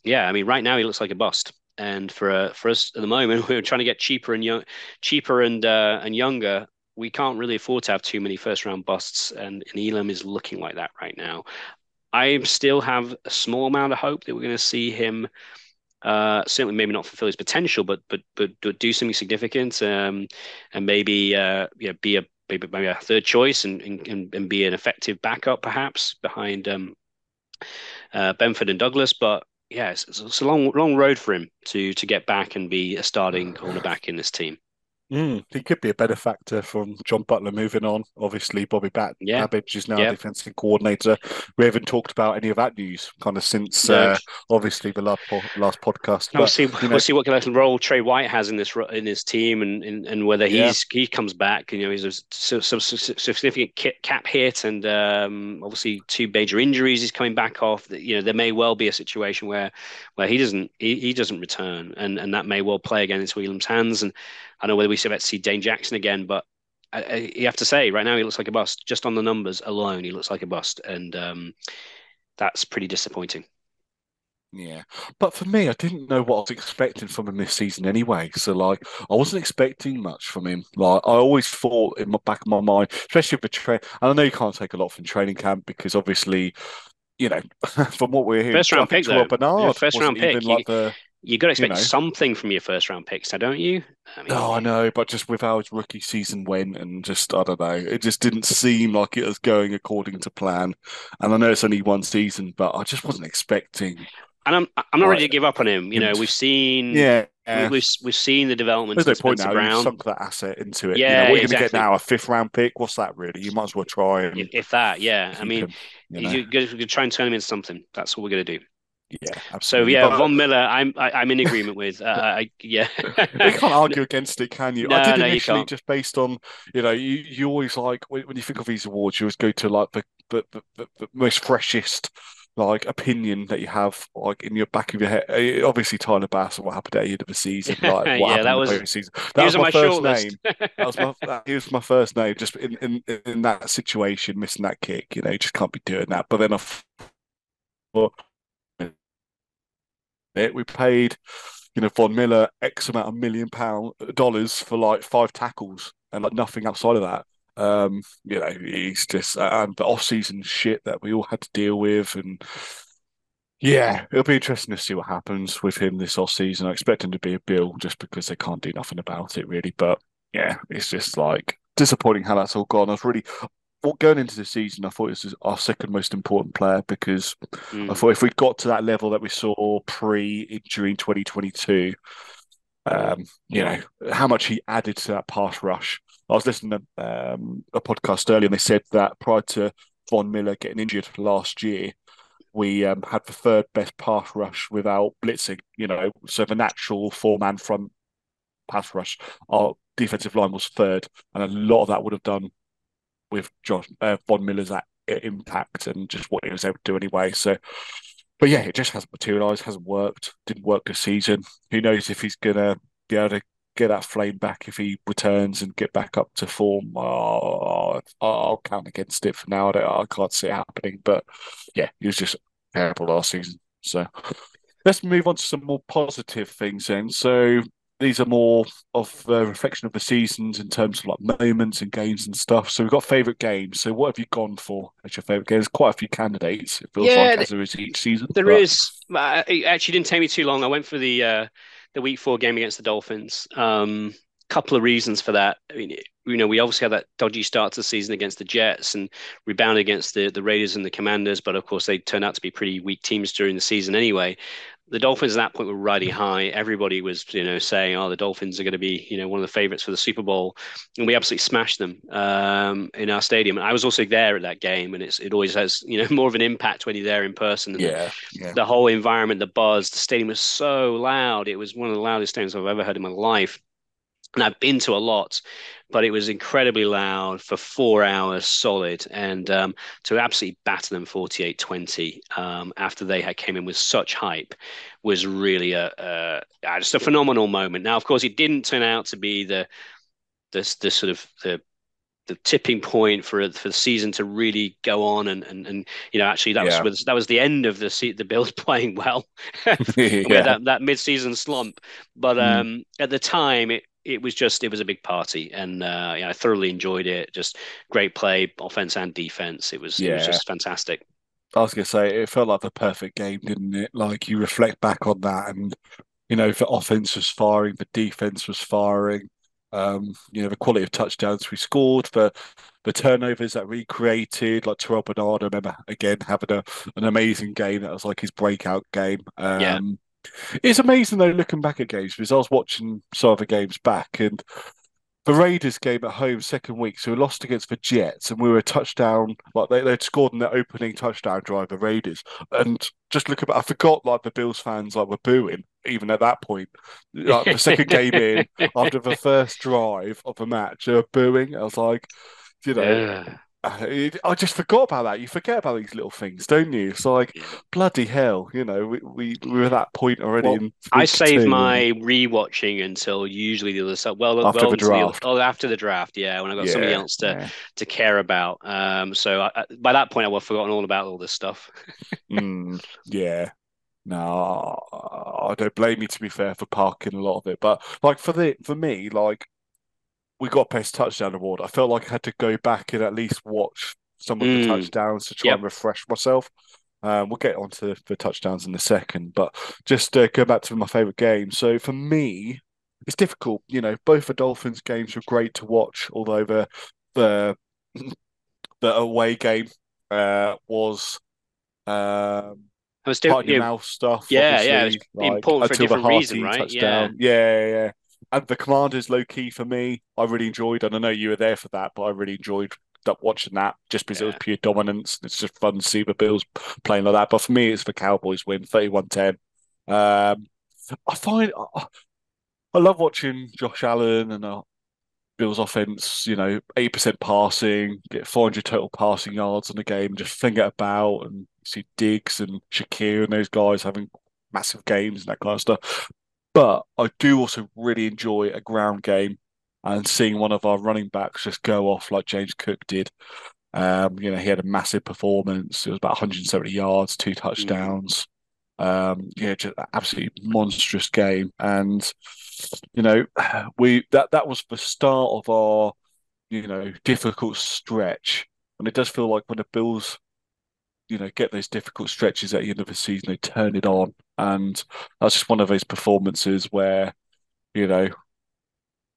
yeah, I mean, right now he looks like a bust and for uh, for us at the moment, [laughs] we're trying to get cheaper and young, cheaper and uh, and younger we can't really afford to have too many first round busts, and, and Elam is looking like that right now. I still have a small amount of hope that we're going to see him. Uh, certainly, maybe not fulfill his potential, but but but, do something significant, um, and maybe uh, yeah, be a maybe, maybe a third choice and, and and be an effective backup, perhaps behind um, uh, Benford and Douglas. But yeah, it's, it's, a long long road for him to to get back and be a starting cornerback in this team. Mm, he could be a benefactor from John Butler moving on. Obviously, Bobby Bat- yeah. Babich is now defensive coordinator. We haven't talked about any of that news kind of since no. uh, obviously the last po- last podcast. But, we'll see. You know, we'll see what kind of role Tre White has in this in his team, and and, and whether he's yeah. he comes back. You know, he's a significant cap hit, and um, obviously two major injuries. He's coming back off. You know, there may well be a situation where where he doesn't he, he doesn't return, and and that may well play again into Elam's hands. And I don't know whether we to see Dane Jackson again, but I, I, you have to say right now he looks like a bust. Just on the numbers alone, he looks like a bust, and um, that's pretty disappointing. Yeah, but for me, I didn't know what I was expecting from him this season anyway. So, like, I wasn't expecting much from him. Like, I always thought in the back of my mind, especially with train. And I know you can't take a lot from training camp because obviously, you know, [laughs] from what we're hearing, first round pick though, Bernard yeah, first round pick, like the you got to expect you know. something from your first round picks, now, don't you? I mean, oh, I know, but just with how his rookie season went, and just I don't know, it just didn't seem like it was going according to plan. And I know it's only one season, but I just wasn't expecting. And I'm I'm not like, ready to give up on him. You know, we've seen yeah. We've we've seen the development. There's no point now. Brown. You sunk that asset into it. Yeah, you know, what are exactly. going to get now? A fifth round pick? What's that really? You might as well try and if, if that. Yeah, I mean, him, you know? you're going to try and turn him into something. That's what we're going to do. Yeah, absolutely. So yeah, but, Von Miller, I'm I, am i am in agreement with. Uh, [laughs] I, yeah, you can't [laughs] argue against it, can you? No, I did no, initially just based on you know you, you always like when, when you think of these awards, you always go to like the the, the, the most freshest like opinion that you have like in your back of your head. Eh, obviously, Tyler Bass and what happened at the end of the season. [laughs] Like what yeah, that was, season. That was, my, first name. that was my that, he was my first name. Just in, in in that situation, missing that kick, you know, you just can't be doing that. But then I thought it. We paid, you know, Von Miller X amount of million pound dollars for like five tackles and like nothing outside of that. Um, you know, he's just and the off season shit that we all had to deal with and yeah, it'll be interesting to see what happens with him this off season. I expect him to be a bill just because they can't do nothing about it really. But yeah, it's just like disappointing how that's all gone. I was really going into the season, I thought this was our second most important player because mm. I thought if we got to that level that we saw pre-injury in 2022, um, you know, how much he added to that pass rush. I was listening to um, a podcast earlier and they said that prior to Von Miller getting injured last year, we um, had the third best pass rush without blitzing, you know, so the natural four man front pass rush, our defensive line was third, and a lot of that would have done with Josh uh, Von Miller's impact and just what he was able to do anyway. So, but yeah, it just hasn't materialised, hasn't worked, didn't work this season. Who knows if he's gonna be able to get that flame back if he returns and get back up to form? Oh, I'll count against it for now. I, I can't see it happening. But yeah, he was just terrible last season. So let's move on to some more positive things then. So these are more of a reflection of the seasons in terms of like moments and games and stuff. So we've got favourite games. So what have you gone for as your favourite games? Quite a few candidates. It feels yeah, like as there is each season. There but... is. It actually didn't take me too long. I went for the uh, the week four game against the Dolphins. Um, couple of reasons for that. I mean, you know, we obviously had that dodgy start to the season against the Jets and rebounded against the the Raiders and the Commanders, but of course they turned out to be pretty weak teams during the season anyway the Dolphins at that point were riding high. Everybody was, you know, saying, "Oh, the Dolphins are going to be, you know, one of the favorites for the Super Bowl," and we absolutely smashed them um, in our stadium. And I was also there at that game, and it's it always has, you know, [laughs] more of an impact when you're there in person. Yeah, the, yeah. the whole environment, the buzz, the stadium was so loud. It was one of the loudest stadiums I've ever heard in my life and I've been to a lot, but it was incredibly loud for four hours solid. And um, to absolutely batter them 48 20 um, after they had came in with such hype was really a, a, just a phenomenal moment. Now, of course, it didn't turn out to be the, the, the sort of the the tipping point for for the season to really go on and and, and you know actually that yeah. was that was the end of the the Bills [laughs] playing well [laughs] yeah. that that mid season slump but mm. um at the time it it was just it was a big party, and uh, yeah, I thoroughly enjoyed it. Just great play, offense and defense. It was yeah. it was just fantastic. I was gonna say it felt like the perfect game, didn't it? Like you reflect back on that, and you know the offense was firing, the defense was firing. Um, you know the quality of touchdowns we scored, the the turnovers that we created. Like Terrel Bernard, I remember again having a an amazing game. That was like his breakout game. Um, yeah um, it's amazing though, looking back at games because I was watching some of the games back, and the Raiders game at home second week, so we lost against the Jets, and we were a touchdown. Like they they'd scored in their opening touchdown drive, the Raiders, and just look about. I forgot like the Bills fans like were booing even at that point. Like the second game in [laughs] after the first drive of the match, they were booing. I was like, you know. Yeah. I just forgot about that. You forget about these little things, don't you? It's like bloody hell, you know. We we, we were at that point already. Well, I save my rewatching until usually the other side. Well, after well, the draft. The, oh, after the draft, yeah, when I got yeah, somebody else to yeah. to care about. Um, so I, by that point, I would have forgotten all about all this stuff. [laughs] mm, yeah, no, I don't blame you. To be fair, for parking a lot of it, but like for the for me, like we got best touchdown award. I felt like I had to go back and at least watch some of mm. the touchdowns to try yep. and refresh myself. Um, we'll get onto the touchdowns in a second, but just uh, go back to my favorite game. So for me, it's difficult. You know, both the Dolphins games were great to watch, although the the [clears throat] the away game uh, was um, it was different. Yeah, mouth stuff. Yeah, yeah, it was like, important for a different reason, right? Touchdown. Yeah. yeah, yeah, and the Commanders low key for me. I really enjoyed, and I know you were there for that, but I really enjoyed watching that just because yeah. it was pure dominance. It's just fun to see the Bills playing like that. But for me, it's the Cowboys win 31 10. Um, I find I, I, love watching Josh Allen and uh, Bills offense, you know, 8% passing, get 400 total passing yards in the game, just finger about and see Diggs and Shakir and those guys having massive games and that kind of stuff. But I do also really enjoy a ground game and seeing one of our running backs just go off like James Cook did. Um, you know, he had a massive performance. It was about 170 yards, two touchdowns. Um, yeah, just absolutely monstrous game. And you know, [sighs] we that that was the start of our you know difficult stretch. And it does feel like when the Bills you know get those difficult stretches at the end of the season, they turn it on, and that's just one of those performances where you know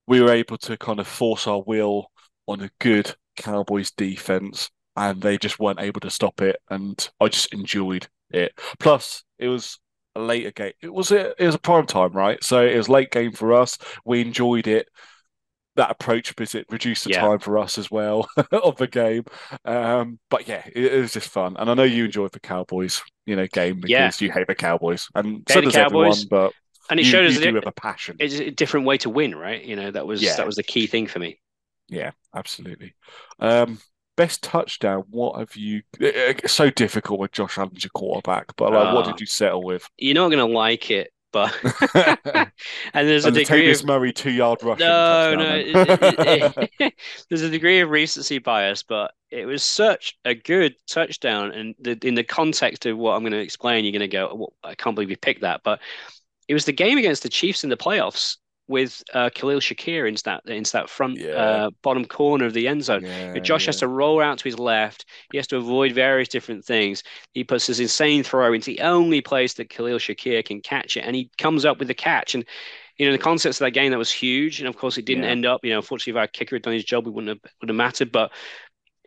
we were able to kind of force our will on a good Cowboys defense, and they just weren't able to stop it, and I just enjoyed it. Plus, it was a later game. It was a, it was a prime time, right? So it was late game for us. We enjoyed it that approach because it reduced the yeah. time for us as well [laughs] of the game. Um, but yeah, it, it, was just fun, and I know you enjoyed the Cowboys, you know, game because yeah. you hate the Cowboys, and so does Cowboys, everyone. But and it you, showed us you do have a passion. It's a different way to win, right? You know, that was yeah. that was the key thing for me. Yeah, absolutely. Um, best touchdown. What have you? It's so difficult with Josh Allen's your quarterback, but like, uh, what did you settle with? You're not going to like it but [laughs] [laughs] and there's and a the degree of Murray two yard rush. No, no, it, it, it, [laughs] there's a degree of recency bias, but it was such a good touchdown, and the, in the context of what I'm going to explain, you're going to go, well, "I can't believe you picked that," but it was the game against the Chiefs in the playoffs with uh, Khalil Shakir into that into that front yeah. uh, bottom corner of the end zone. Yeah, Josh yeah. has to roll out to his left. He has to avoid various different things. He puts this insane throw into the only place that Khalil Shakir can catch it, and he comes up with the catch. And you know the concept of that game that was huge, and of course it didn't end up. You know, unfortunately, if our kicker had done his job, it wouldn't have would have mattered. But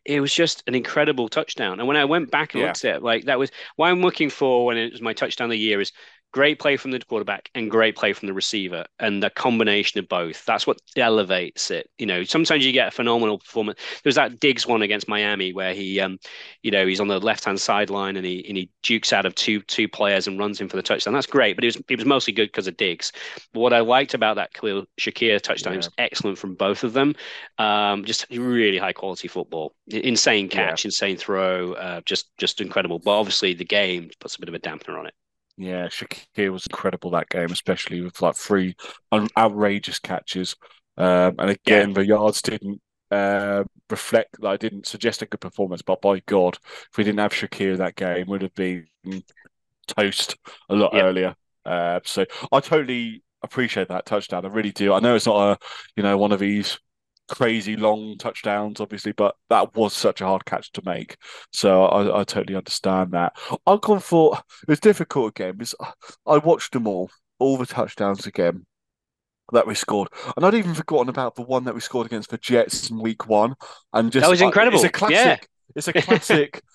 it was just an incredible touchdown. And when I went back and looked at it, like that was what I'm looking for when it was my touchdown of the year is great play from the quarterback and great play from the receiver and the combination of both. That's what elevates it. You know sometimes you get a phenomenal performance. There's that diggs one against miami where he um you know he's on the left hand sideline and he and he dukes out of two two players and runs in for the touchdown. That's great but it was it was mostly good because of diggs. But what i liked about that khalil shakir touchdown yeah. was excellent from both of them. Um just really high quality football. Insane catch yeah. insane throw uh, just just incredible. But obviously the game puts a bit of a dampener on it yeah, Shakir was incredible that game, especially with like three outrageous catches. Um, and again, yeah. the yards didn't uh, reflect, like, didn't suggest a good performance. But by God, if we didn't have Shakir that game, would have been toast a lot yeah. earlier. Uh, so I totally appreciate that touchdown. I really do. I know it's not a, you know, one of these crazy long touchdowns, obviously, but that was such a hard catch to make. So I, I totally understand that. I've gone for it's difficult again because I watched them all, all the touchdowns again that we scored, and I'd even forgotten about the one that we scored against the Jets in Week One. And just that was incredible. It's a classic. Yeah. It's a classic. [laughs]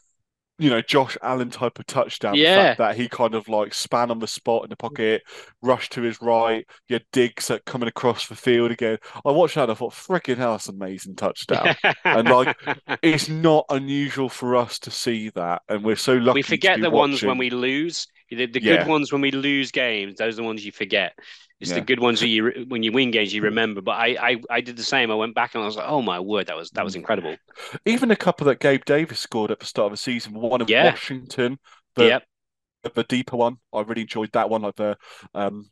you know, Josh Allen type of touchdown. Yeah. The fact that he kind of like span on the spot in the pocket, rushed to his right, you digs Diggs coming across the field again. I watched that and I thought, freaking hell, that's an amazing touchdown. [laughs] and like, it's not unusual for us to see that. And we're so lucky. We forget the watching. ones when we lose. The, the Yeah. good ones when we lose games, those are the ones you forget. It's the good ones that you when you win games you remember. But I, I I did the same. I went back and I was like, oh my word, that was that Mm. was incredible. Even a couple that Gabe Davis scored at the start of the season, one of Yeah. Washington, the, yep. the deeper one. I really enjoyed that one, like the um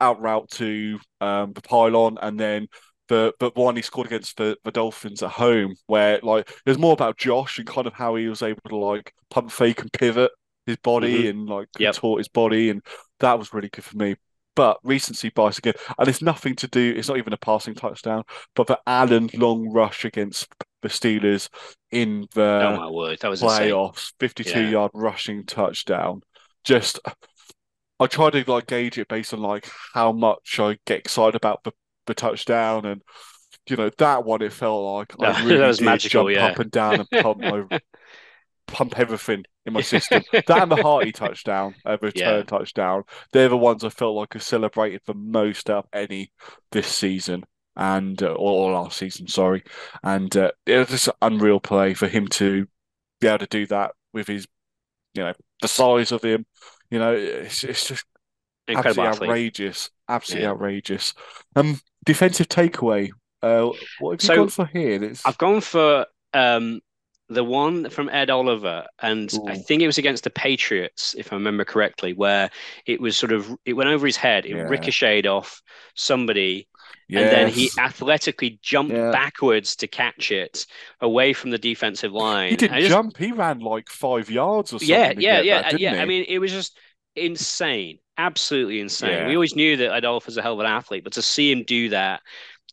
out route to um the pylon and then the the one he scored against the, the Dolphins at home, where like it was more about Josh and kind of how he was able to like pump fake and pivot his body mm-hmm. and like Yep. contort his body, and that was really good for me. But recency bias again, and it's nothing to do. It's not even a passing touchdown, but the Allen long rush against the Steelers in the oh my word, that was playoffs, 52 Yeah. yard rushing touchdown. Just, I try to like gauge it based on like how much I get excited about the, the touchdown, and you know that one. It felt like I [laughs] That- really did magical, jump yeah. up and down and pump [laughs] my pump everything in my system. [laughs] that and the Harty touchdown, a return Yeah. touchdown. They're the ones I felt like I celebrated the most out of any this season. And uh, or, last season, sorry, and uh, it was just an unreal play for him to be able to do that with his, you know, the size of him. You know, it's it's just Incredible absolutely athlete. outrageous, absolutely Yeah. outrageous. Um, defensive takeaway. Uh, what have you So, gone for here? It's I've gone for um the one from Ed Oliver, and I think it was against the Patriots, if I remember correctly, where it was sort of it went over his head, it Yeah. ricocheted off somebody, and then he athletically jumped Yeah. backwards to catch it away from the defensive line. He didn't just- jump. He ran like five yards or something. Yeah, yeah, yeah, that, yeah. he? I mean, it was just insane, absolutely insane. Yeah. We always knew that Ed Oliver was a hell of an athlete, but to see him do that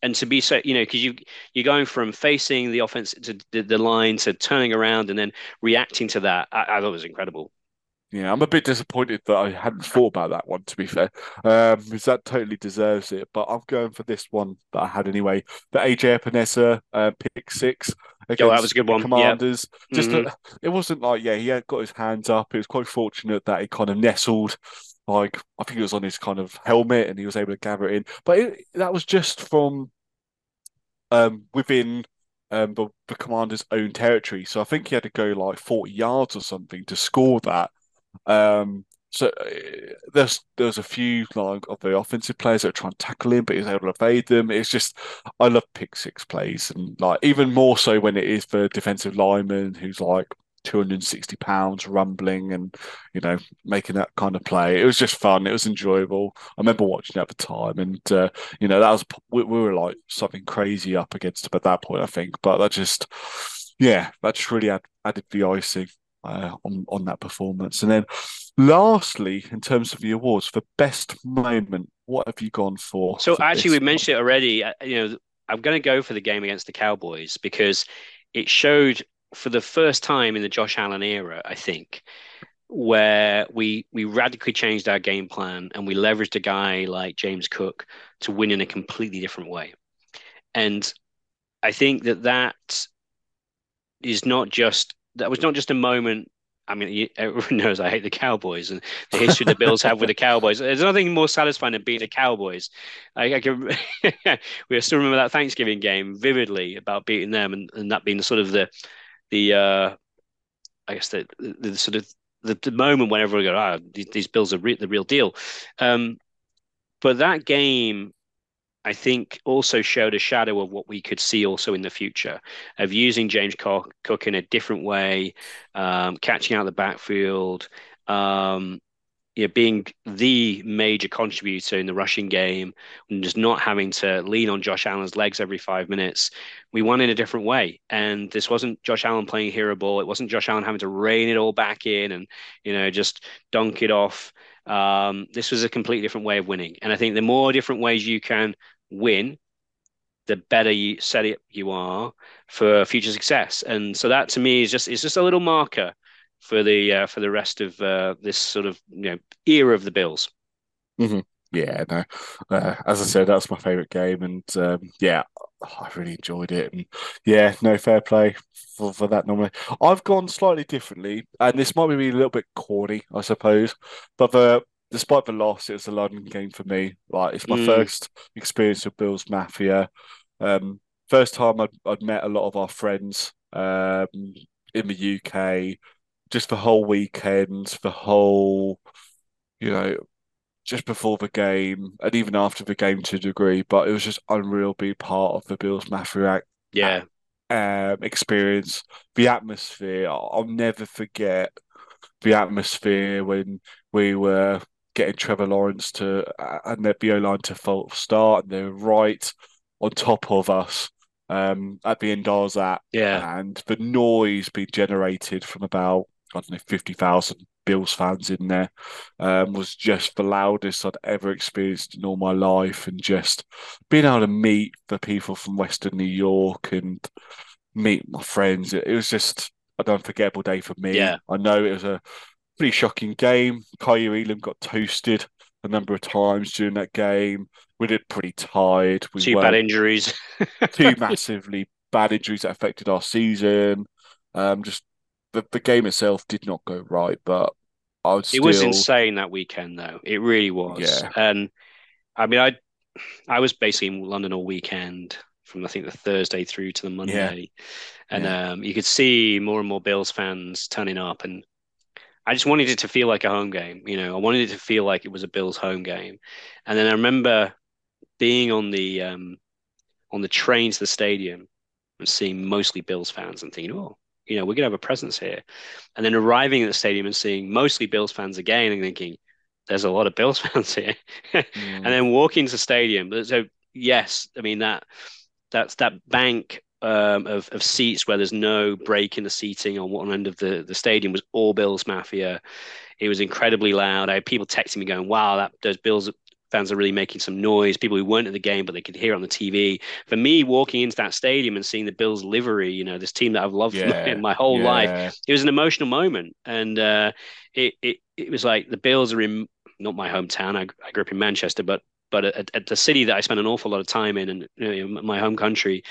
and to be so, you know, because you you're going from facing the offense to the, the line to turning around and then reacting to that, I, I thought it was incredible. Yeah, I'm a bit disappointed that I hadn't thought about that one, to be fair, um, because that totally deserves it. But I'm going for this one that I had anyway. The AJ Epenesa uh, pick six against Oh, that was a good one. Commanders. Just Mhm. a- it wasn't like yeah, he had got his hands up. It was quite fortunate that he kind of nestled, like I think it was on his kind of helmet, and he was able to gather it in. But it, that was just from um within um the, the Commanders' own territory. So I think he had to go like 40 yards or something to score that. Um, so uh, there's there's a few like of the offensive players that are trying to tackle him, but he's able to evade them. It's just I love pick six plays, and like even more so when it is the defensive lineman who's like 260 pounds rumbling and you know making that kind of play. It was just fun. It was enjoyable. I remember watching it at the time, and uh, you know that was we, we were like something crazy up against him at that point, I think. But that just yeah, that just really add, added the icing uh, on on that performance. And then lastly, in terms of the awards for best moment, what have you gone for? So for actually, we mentioned it already. You know, I'm going to go for the game against the Cowboys because it showed for the first time in the Josh Allen era, I think, where we we radically changed our game plan and we leveraged a guy like James Cook to win in a completely different way. And I think that that is not just that was not just a moment. I mean, everyone [laughs] knows I hate the Cowboys and the history the Bills have with the Cowboys. There's nothing more satisfying than beating the Cowboys. I, I can, [laughs] we still remember that Thanksgiving game vividly about beating them, and, and that being sort of the the uh, I guess the, the, the sort of the, the moment when everyone go, ah, these, these Bills are re- the real deal. Um, but that game, I think, also showed a shadow of what we could see also in the future of using James Cook, Cook in a different way, um, catching out the backfield, um, you know, being the major contributor in the rushing game, and just not having to lean on Josh Allen's legs every five minutes. We won in a different way, and this wasn't Josh Allen playing hero ball. It wasn't Josh Allen having to rein it all back in and you know just dunk it off. Um, this was a completely different way of winning, and I think the more different ways you can win, the better you set it you are for future success. And so that to me is just it's just a little marker for the uh, for the rest of uh, this sort of you know era of the Bills. Yeah, no. Uh, as I said, that's my favorite game, and um, yeah, I really enjoyed it. And yeah, no fair play for, for that normally. I've gone slightly differently, and this might be a little bit corny, I suppose. But the despite the loss, it was a London game for me. Like it's my mm. first experience of Bills Mafia. Um, first time I'd, I'd met a lot of our friends um, in the UK. Just the whole weekend, the whole, you know, just before the game and even after the game to a degree, but it was just unreal being part of the Bills Mafia yeah um, experience. The atmosphere, I'll never forget the atmosphere when we were getting Trevor Lawrence to and their BO line to false start, and they're right on top of us um, at the end I was at. Yeah. And the noise being generated from about, I don't know, 50,000 Bills fans in there um, was just the loudest I'd ever experienced in all my life. And just being able to meet the people from Western New York and meet my friends, it, it was just an unforgettable day for me. Yeah. I know it was a pretty shocking game. Kaiir Elam got toasted a number of times during that game. We did pretty tired. We two bad injuries. two [laughs] massively bad injuries that affected our season. Um, just the, the game itself did not go right, but I would. Still... It was insane that weekend, though. It really was. Yeah. And I mean, I I was basically in London all weekend from I think the Thursday through to the Monday, yeah. and yeah. Um, you could see more and more Bills fans turning up, and I just wanted it to feel like a home game. You know, I wanted it to feel like it was a Bills home game, and then I remember being on the um, on the train to the stadium and seeing mostly Bills fans and thinking, oh, you know, we're gonna have a presence here, and then arriving at the stadium and seeing mostly Bills fans again and thinking, there's a lot of Bills [laughs] fans here, mm. and then walking to the stadium. So yes, I mean that that's that bank um, of, of seats where there's no break in the seating on one end of the, the stadium was all Bills Mafia. It was incredibly loud. I had people texting me going, wow, that those Bills fans are really making some noise. People who weren't at the game, but they could hear on the TV. For me, walking into that stadium and seeing the Bills livery, you know, this team that I've loved [laughs] yeah, my whole yeah. life, it was an emotional moment. And uh, it, it, it was like the Bills are in not my hometown. I, I grew up in Manchester, but but at, at, the city that I spent an awful lot of time in, and you know, my home country,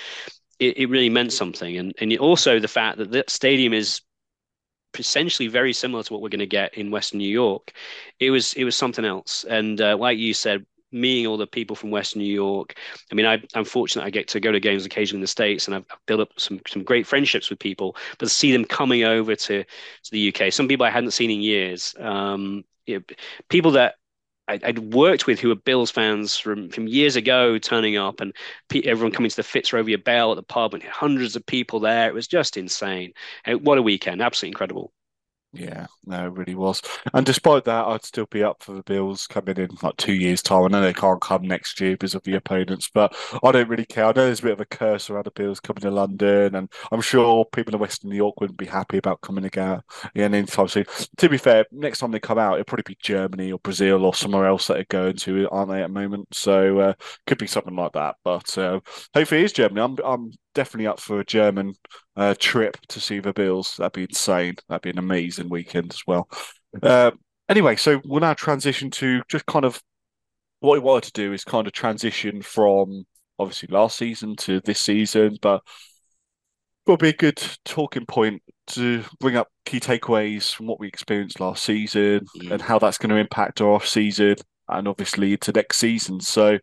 it, it really meant something. And and also the fact that that stadium is essentially very similar to what we're going to get in Western New York. It was it was something else. And uh, like you said, meeting all the people from Western New York. I mean, I, am fortunate I get to go to games occasionally in the States and I've, I've, built up some some great friendships with people, but to see them coming over to, to the UK, some people I hadn't seen in years, um, you know, people that I, would worked with who were Bills fans from from years ago turning up, and everyone coming to the Fitzrovia Belle at the pub, and hundreds of people there. It was just insane. And what a weekend! Absolutely incredible. Yeah, no, it really was. And despite that, I'd still be up for the Bills coming in like two years' time. I know they can't come next year because of the opponents, but I don't really care. I know there's a bit of a curse around the Bills coming to London, and I'm sure people in Western New York wouldn't be happy about coming again anytime soon. To be fair, next time they come out, it'll probably be Germany or Brazil or somewhere else that they're going to, aren't they, at the moment? So uh, could be something like that. But uh, hopefully it's Germany. I'm, I'm definitely up for a German uh, trip to see the Bills. That'd be insane. That'd be an amazing weekend as well. Uh, [laughs] anyway, so we'll now transition to just kind of what we wanted to do is kind of transition from obviously last season to this season, but will be a good talking point to bring up key takeaways from what we experienced last season mm. and how that's going to impact our off season and obviously into next season. So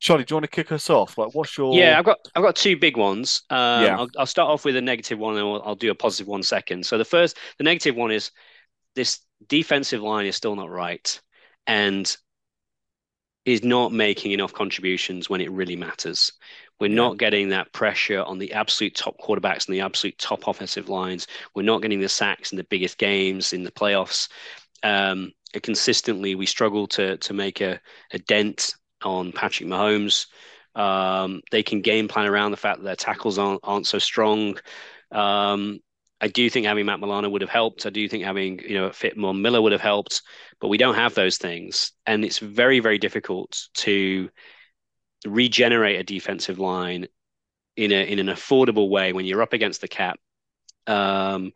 Charlie, do you want to kick us off? Like, what's your? Yeah, I've got I've got two big ones. Um, yeah. I'll, I'll start off with a negative one, and I'll, I'll do a positive one second. So the first, the negative one is this defensive line is still not right, and is not making enough contributions when it really matters. We're yeah. not getting that pressure on the absolute top quarterbacks and the absolute top offensive lines. We're not getting the sacks in the biggest games in the playoffs. Um, consistently, we struggle to to make a, a dent on Patrick Mahomes. Um, they can game plan around the fact that their tackles aren't aren't so strong. Um, I do think having Matt Milano would have helped. I do think having you know fit Von Miller would have helped, but we don't have those things, and it's very very difficult to regenerate a defensive line in a in an affordable way when you're up against the cap. Um,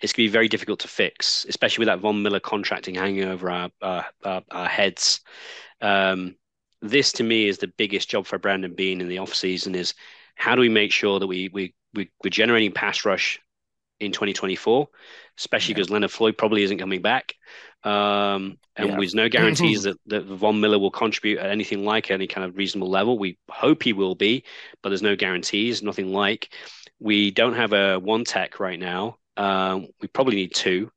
it's going to be very difficult to fix, especially with that Von Miller contracting hanging over our our, our, our heads. Um, this to me is the biggest job for Brandon Beane in the offseason is how do we make sure that we we, we we're generating pass rush in 2024, especially because yeah. Leonard Floyd probably isn't coming back. Um, and yeah. there's no guarantees that, that Von Miller will contribute at anything like any kind of reasonable level. We hope he will be, but there's no guarantees, nothing like. We don't have a one tech right now. Um, we probably need two.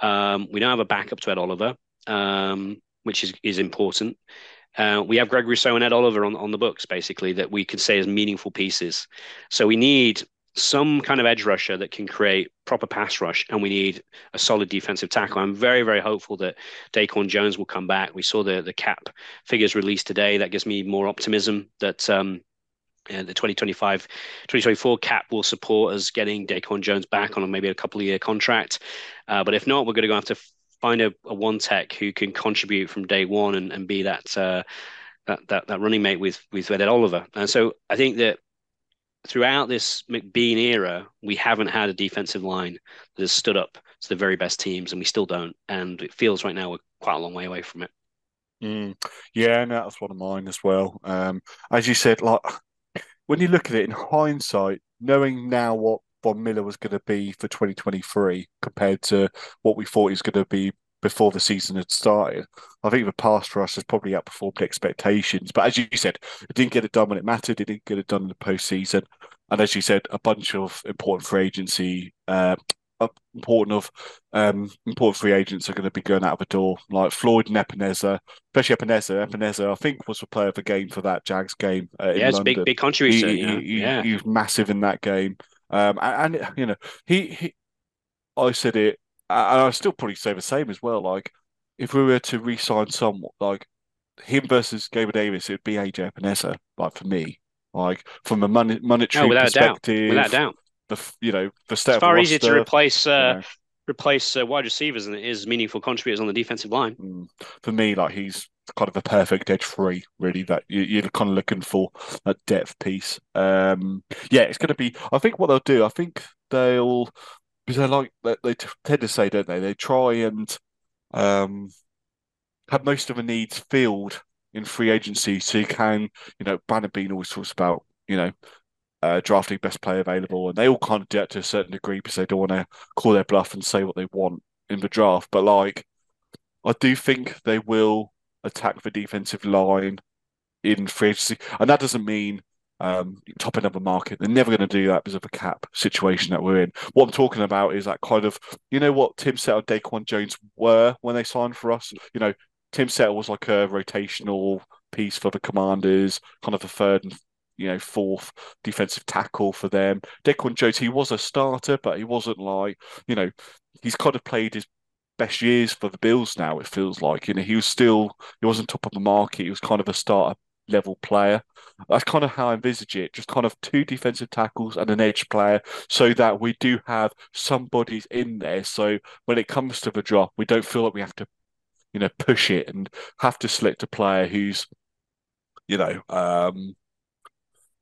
Um, we don't have a backup to Ed Oliver, um, which is, is important. Uh, we have Greg Rousseau and Ed Oliver on, on the books, basically, that we could say as meaningful pieces. So we need some kind of edge rusher that can create proper pass rush, and we need a solid defensive tackle. I'm very, very hopeful that DaQuan Jones will come back. We saw the the cap figures released today. That gives me more optimism that um, uh, the 2025 2024 cap will support us getting DaQuan Jones back on maybe a couple of year contract. Uh, but if not, we're going to go to find a, a, one tech who can contribute from day one and, and be that, uh, that that that running mate with with Ed Oliver. And so I think that throughout this McBeane era, we haven't had a defensive line that has stood up to the very best teams, and we still don't. And it feels right now we're quite a long way away from it. Mm, yeah, no, that's one of mine as well. Um, as you said, like when you look at it in hindsight, knowing now what Von Miller was going to be for 2023 compared to what we thought he was going to be before the season had started. I think the pass for us has probably outperformed expectations. But as you said, it didn't get it done when it mattered. It didn't get it done in the postseason. And as you said, a bunch of important free agency, uh, important of um, important free agents are going to be going out of the door, like Floyd and Epenesa, especially Epenesa. Epenesa, I think, was the player of the game for that Jags game. Uh, yeah, it's London. big, big contributor. He, he, he, yeah. he was massive in that game. Um, and, and, you know, he, he, I said it and I still probably say the same as well. Like, if we were to re-sign someone like him versus Gabriel Davis, it'd be AJ Epenesa. Like for me, like from a money, monetary no, perspective, without doubt, the you know the state it's far easier to replace. Uh, Replace uh, wide receivers and is meaningful contributors on the defensive line. Mm. For me, like he's kind of a perfect edge free, really. That you, are kind of looking for a depth piece. Um, yeah, it's going to be. I think what they'll do. I think they'll because they like they, tend to say, don't they? They try and um, have most of the needs filled in free agency, so you can, you know, Brandon Beane always talks about, you know, uh, drafting best player available, and they all kind of do it to a certain degree because they don't want to call their bluff and say what they want in the draft. But like, I do think they will attack the defensive line in free agency, and that doesn't mean um, top end of the market. They're never going to do that because of the cap situation that we're in. What I'm talking about is that kind of, you know, what Tim Settle, DaQuan Jones were when they signed for us. You know, Tim Settle was like a rotational piece for the Commanders, kind of a third and you know fourth defensive tackle for them. DaQuan Jones, he was a starter, but he wasn't like you know he's kind of played his best years for the Bills now. It feels like you know he was still he wasn't top of the market. He was kind of a starter level player. That's kind of how I envisage it. Just kind of two defensive tackles and an edge player, so that we do have somebody's in there. So when it comes to the drop, we don't feel like we have to, you know, push it and have to select a player who's, you know, um,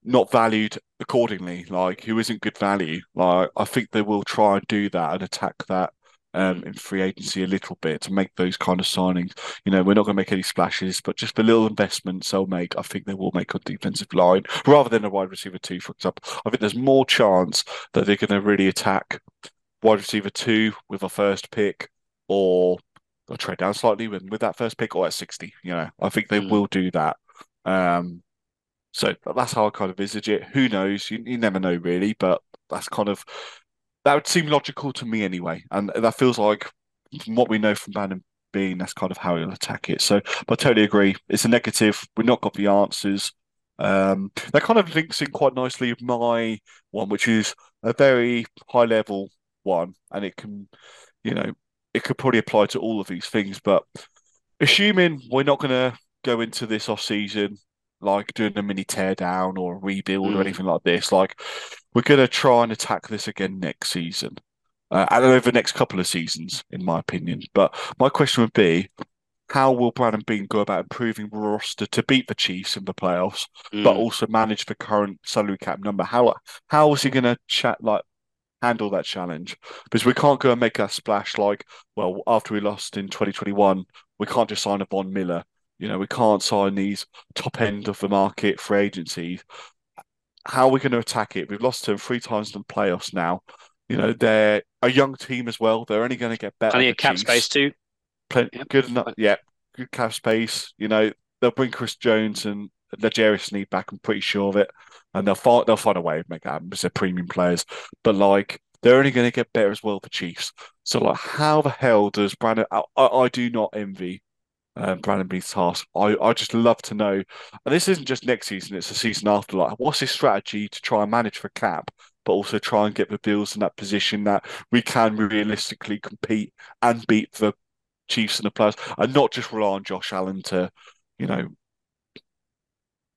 not valued accordingly. Like who isn't good value. Like I think they will try and do that and attack that um, in free agency a little bit to make those kind of signings. You know, we're not going to make any splashes, but just the little investments they'll make, I think they will make on defensive line rather than a wide receiver two, for example. I think there's more chance that they're going to really attack wide receiver two with a first pick or they'll trade down slightly with, with that first pick or at 60. You know, I think they mm. will do that. Um, so that's how I kind of envisage it. Who knows? You, you never know, really, but that's kind of that would seem logical to me anyway, and that feels like from what we know from Brandon Beane, that's kind of how he'll attack it. So, I totally agree. It's a negative. We've not got the answers. Um, that kind of links in quite nicely with my one, which is a very high level one, and it can, you know, it could probably apply to all of these things. But assuming we're not going to go into this off season like doing a mini teardown or a rebuild mm. or anything like this. Like we're going to try and attack this again next season. Uh, and over the next couple of seasons, in my opinion. But my question would be, how will Brandon Beane go about improving roster to beat the Chiefs in the playoffs, mm. but also manage the current salary cap number? How how is he going to chat like handle that challenge? Because we can't go and make a splash like, well, after we lost in 2021, we can't just sign a Von Miller you know, we can't sign these top end of the market for agencies how are we going to attack it? We've lost to them three times in the playoffs now. You know, they're a young team as well. They're only going to get better. Plenty of cap Chiefs. space too. Plenty, yep. Good enough. Yeah, good cap space. You know, they'll bring Chris Jones and L'Jarius Sneed back. I'm pretty sure of it, and they'll find they'll find a way to make that happen because they're premium players. But like, they're only going to get better as well. for Chiefs. So like, how the hell does Brandon? I, I do not envy um, Brandon Beane's task. I, I just love to know, and this isn't just next season; it's the season after. Like, what's his strategy to try and manage for cap, but also try and get the Bills in that position that we can realistically compete and beat the Chiefs and the players, and not just rely on Josh Allen to, you know,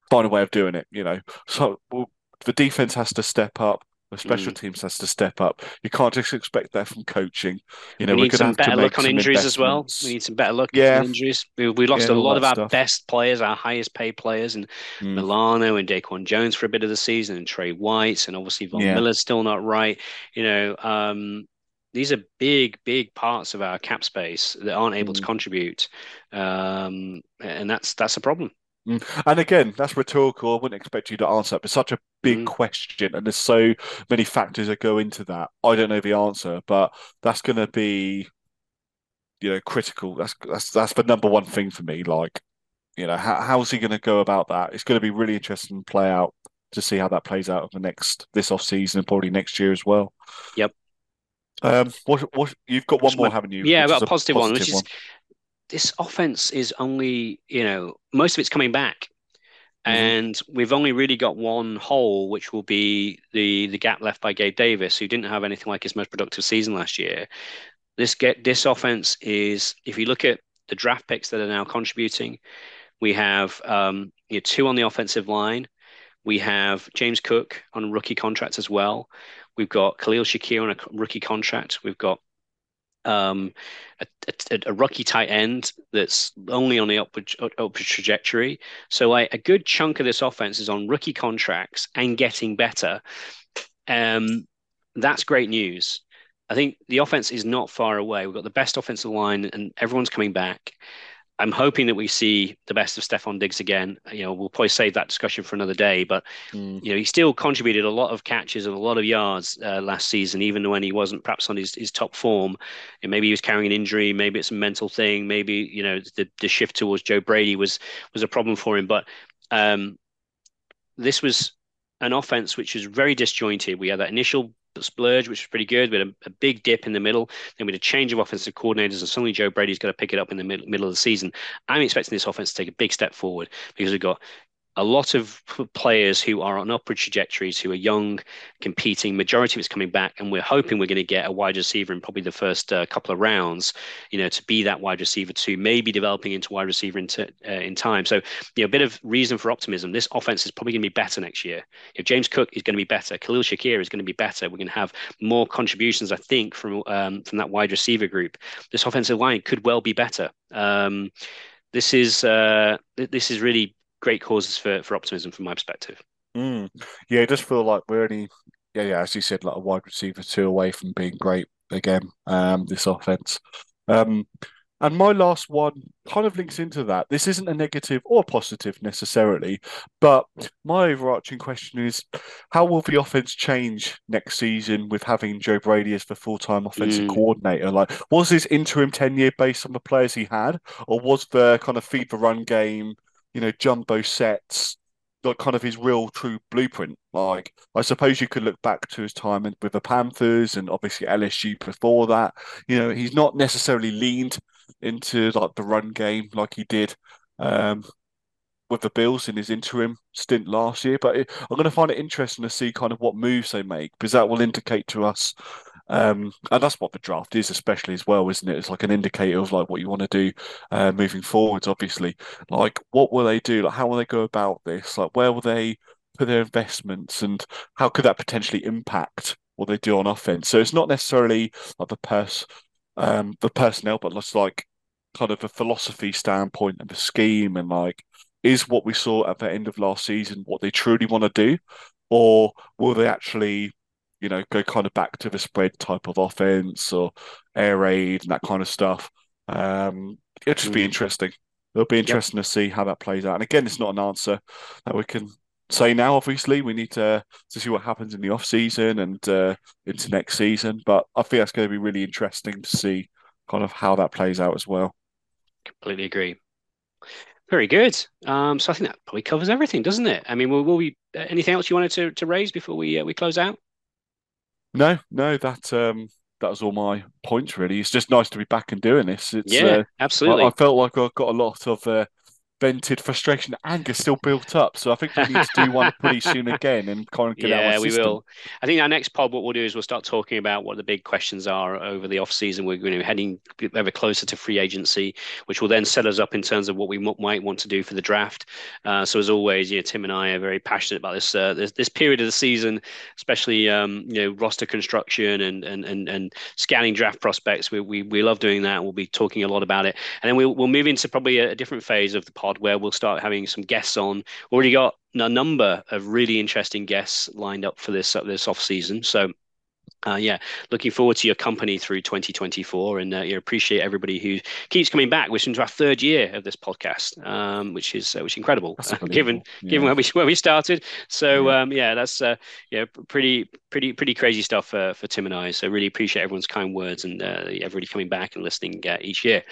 find a way of doing it. You know, so well, the defense has to step up. The special mm. teams has to step up. You can't just expect that from coaching. You know, we need some better luck on injuries as well. We need some better luck yeah. on injuries. We, we lost yeah, a lot of our stuff. best players, our highest paid players, and mm. Milano and DaQuan Jones for a bit of the season, and Tre White, and obviously Von yeah. Miller's still not right. You know, um, these are big, big parts of our cap space that aren't able mm. to contribute, um, and that's that's a problem. Mm. And again, that's rhetorical. I wouldn't expect you to answer But It's such a big mm. question, and there's so many factors that go into that. I don't know the answer, but that's going to be, you know, critical. That's that's that's the number one thing for me. Like, you know, how, how's he going to go about that? It's going to be really interesting to play out to see how that plays out in the next this off season and probably next year as well. Yep. Um, what what you've got one more, haven't you? Yeah, I've got a positive, positive one, which one. Is this offense is only, you know, most of it's coming back. Mm-hmm. And we've only really got one hole, which will be the the gap left by Gabe Davis, who didn't have anything like his most productive season last year. This get this offense is, if you look at the draft picks that are now contributing, we have um, you know, two on the offensive line. We have James Cook on a rookie contract as well. We've got Khalil Shakir on a rookie contract. We've got um, a, a, a, rookie tight end that's only on the upward, upward trajectory. So like a good chunk of this offense is on rookie contracts and getting better. Um, that's great news. I think the offense is not far away. We've got the best offensive line and everyone's coming back. I'm hoping that we see the best of Stefon Diggs again. You know, we'll probably save that discussion for another day, but mm. you know, he still contributed a lot of catches and a lot of yards uh, last season, even when he wasn't perhaps on his, his top form. And maybe he was carrying an injury, maybe it's a mental thing, maybe you know the the shift towards Joe Brady was was a problem for him. But um, this was an offense which was very disjointed. We had that initial splurge, which was pretty good. We had a, a, big dip in the middle. Then we had a change of offensive coordinators, and suddenly Joe Brady's going to pick it up in the mid- middle of the season. I'm expecting this offense to take a big step forward because we've got a lot of players who are on upward trajectories, who are young, competing. Majority of it's coming back, and we're hoping we're going to get a wide receiver in probably the first uh, couple of rounds. You know, to be that wide receiver to maybe developing into wide receiver in, uh, in time. So, you know, a bit of reason for optimism. This offense is probably going to be better next year. If James Cook is going to be better, Khalil Shakir is going to be better. We're going to have more contributions, I think, from um, from that wide receiver group. This offensive line could well be better. Um, this is uh, this is really great causes for for optimism from my perspective. Mm. Yeah, it does feel like we're only yeah, yeah, as you said, like a wide receiver two away from being great again. Um, this offense. Um, and my last one kind of links into that. This isn't a negative or positive necessarily, but my overarching question is how will the offense change next season with having Joe Brady as the full time offensive mm. coordinator? Like, was his interim tenure based on the players he had, or was the kind of feed the run game you know, jumbo sets, like kind of his real true blueprint. Like, I suppose you could look back to his time with the Panthers and obviously LSU before that. You know, he's not necessarily leaned into like the run game like he did um, with the Bills in his interim stint last year. But I'm going to find it interesting to see kind of what moves they make because that will indicate to us um, and that's what the draft is, especially as well, isn't it? It's like an indicator of like what you want to do uh, moving forwards. Obviously, like what will they do? Like how will they go about this? Like where will they put their investments, and how could that potentially impact what they do on offense? So it's not necessarily like the pers um, the personnel, but just like kind of a philosophy standpoint and the scheme, and like is what we saw at the end of last season what they truly want to do, or will they actually you know, go kind of back to the spread type of offense or air raid and that kind of stuff. Um, it'll just be mm. interesting. It'll be interesting yep. to see how that plays out. And again, it's not an answer that we can say now. Obviously, we need to to see what happens in the off season and uh, into next season. But I think that's going to be really interesting to see kind of how that plays out as well. Completely agree. Very good. Um, so I think that probably covers everything, doesn't it? I mean, will, will we? Uh, anything else you wanted to, to raise before we uh, we close out? No, no, that um, that was all my points really. It's just nice to be back and doing this. It's, yeah, uh, absolutely. I, I, felt like I got a lot of uh, vented frustration, anger still built up. So I think we need to do one pretty soon again and kind of get yeah, out. Yeah, we will. I think our next pod, what we'll do is we'll start talking about what the big questions are over the off season. We're going to be heading ever closer to free agency, which will then set us up in terms of what we might want to do for the draft. Uh, so as always, you know, Tim and I are very passionate about this uh, this, this, period of the season, especially um, you know roster construction and and and and scanning draft prospects. We we we love doing that. We'll be talking a lot about it, and then we'll we'll move into probably a, a different phase of the pod where we'll start having some guests on. Already got a number of really interesting guests lined up for this uh, this off season. So uh, yeah, looking forward to your company through 2024, and uh, you appreciate everybody who keeps coming back. We're into our third year of this podcast, um, which is uh, which is incredible, given yeah. given where we where we started. So yeah, um, yeah that's uh, yeah pretty pretty pretty crazy stuff for for Tim and I. So really appreciate everyone's kind words and uh, everybody coming back and listening uh, each year.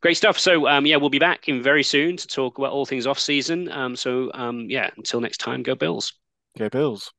Great stuff. So um, yeah, we'll be back in very soon to talk about all things off season. Um, so um, yeah, until next time, go Bills. Go Bills.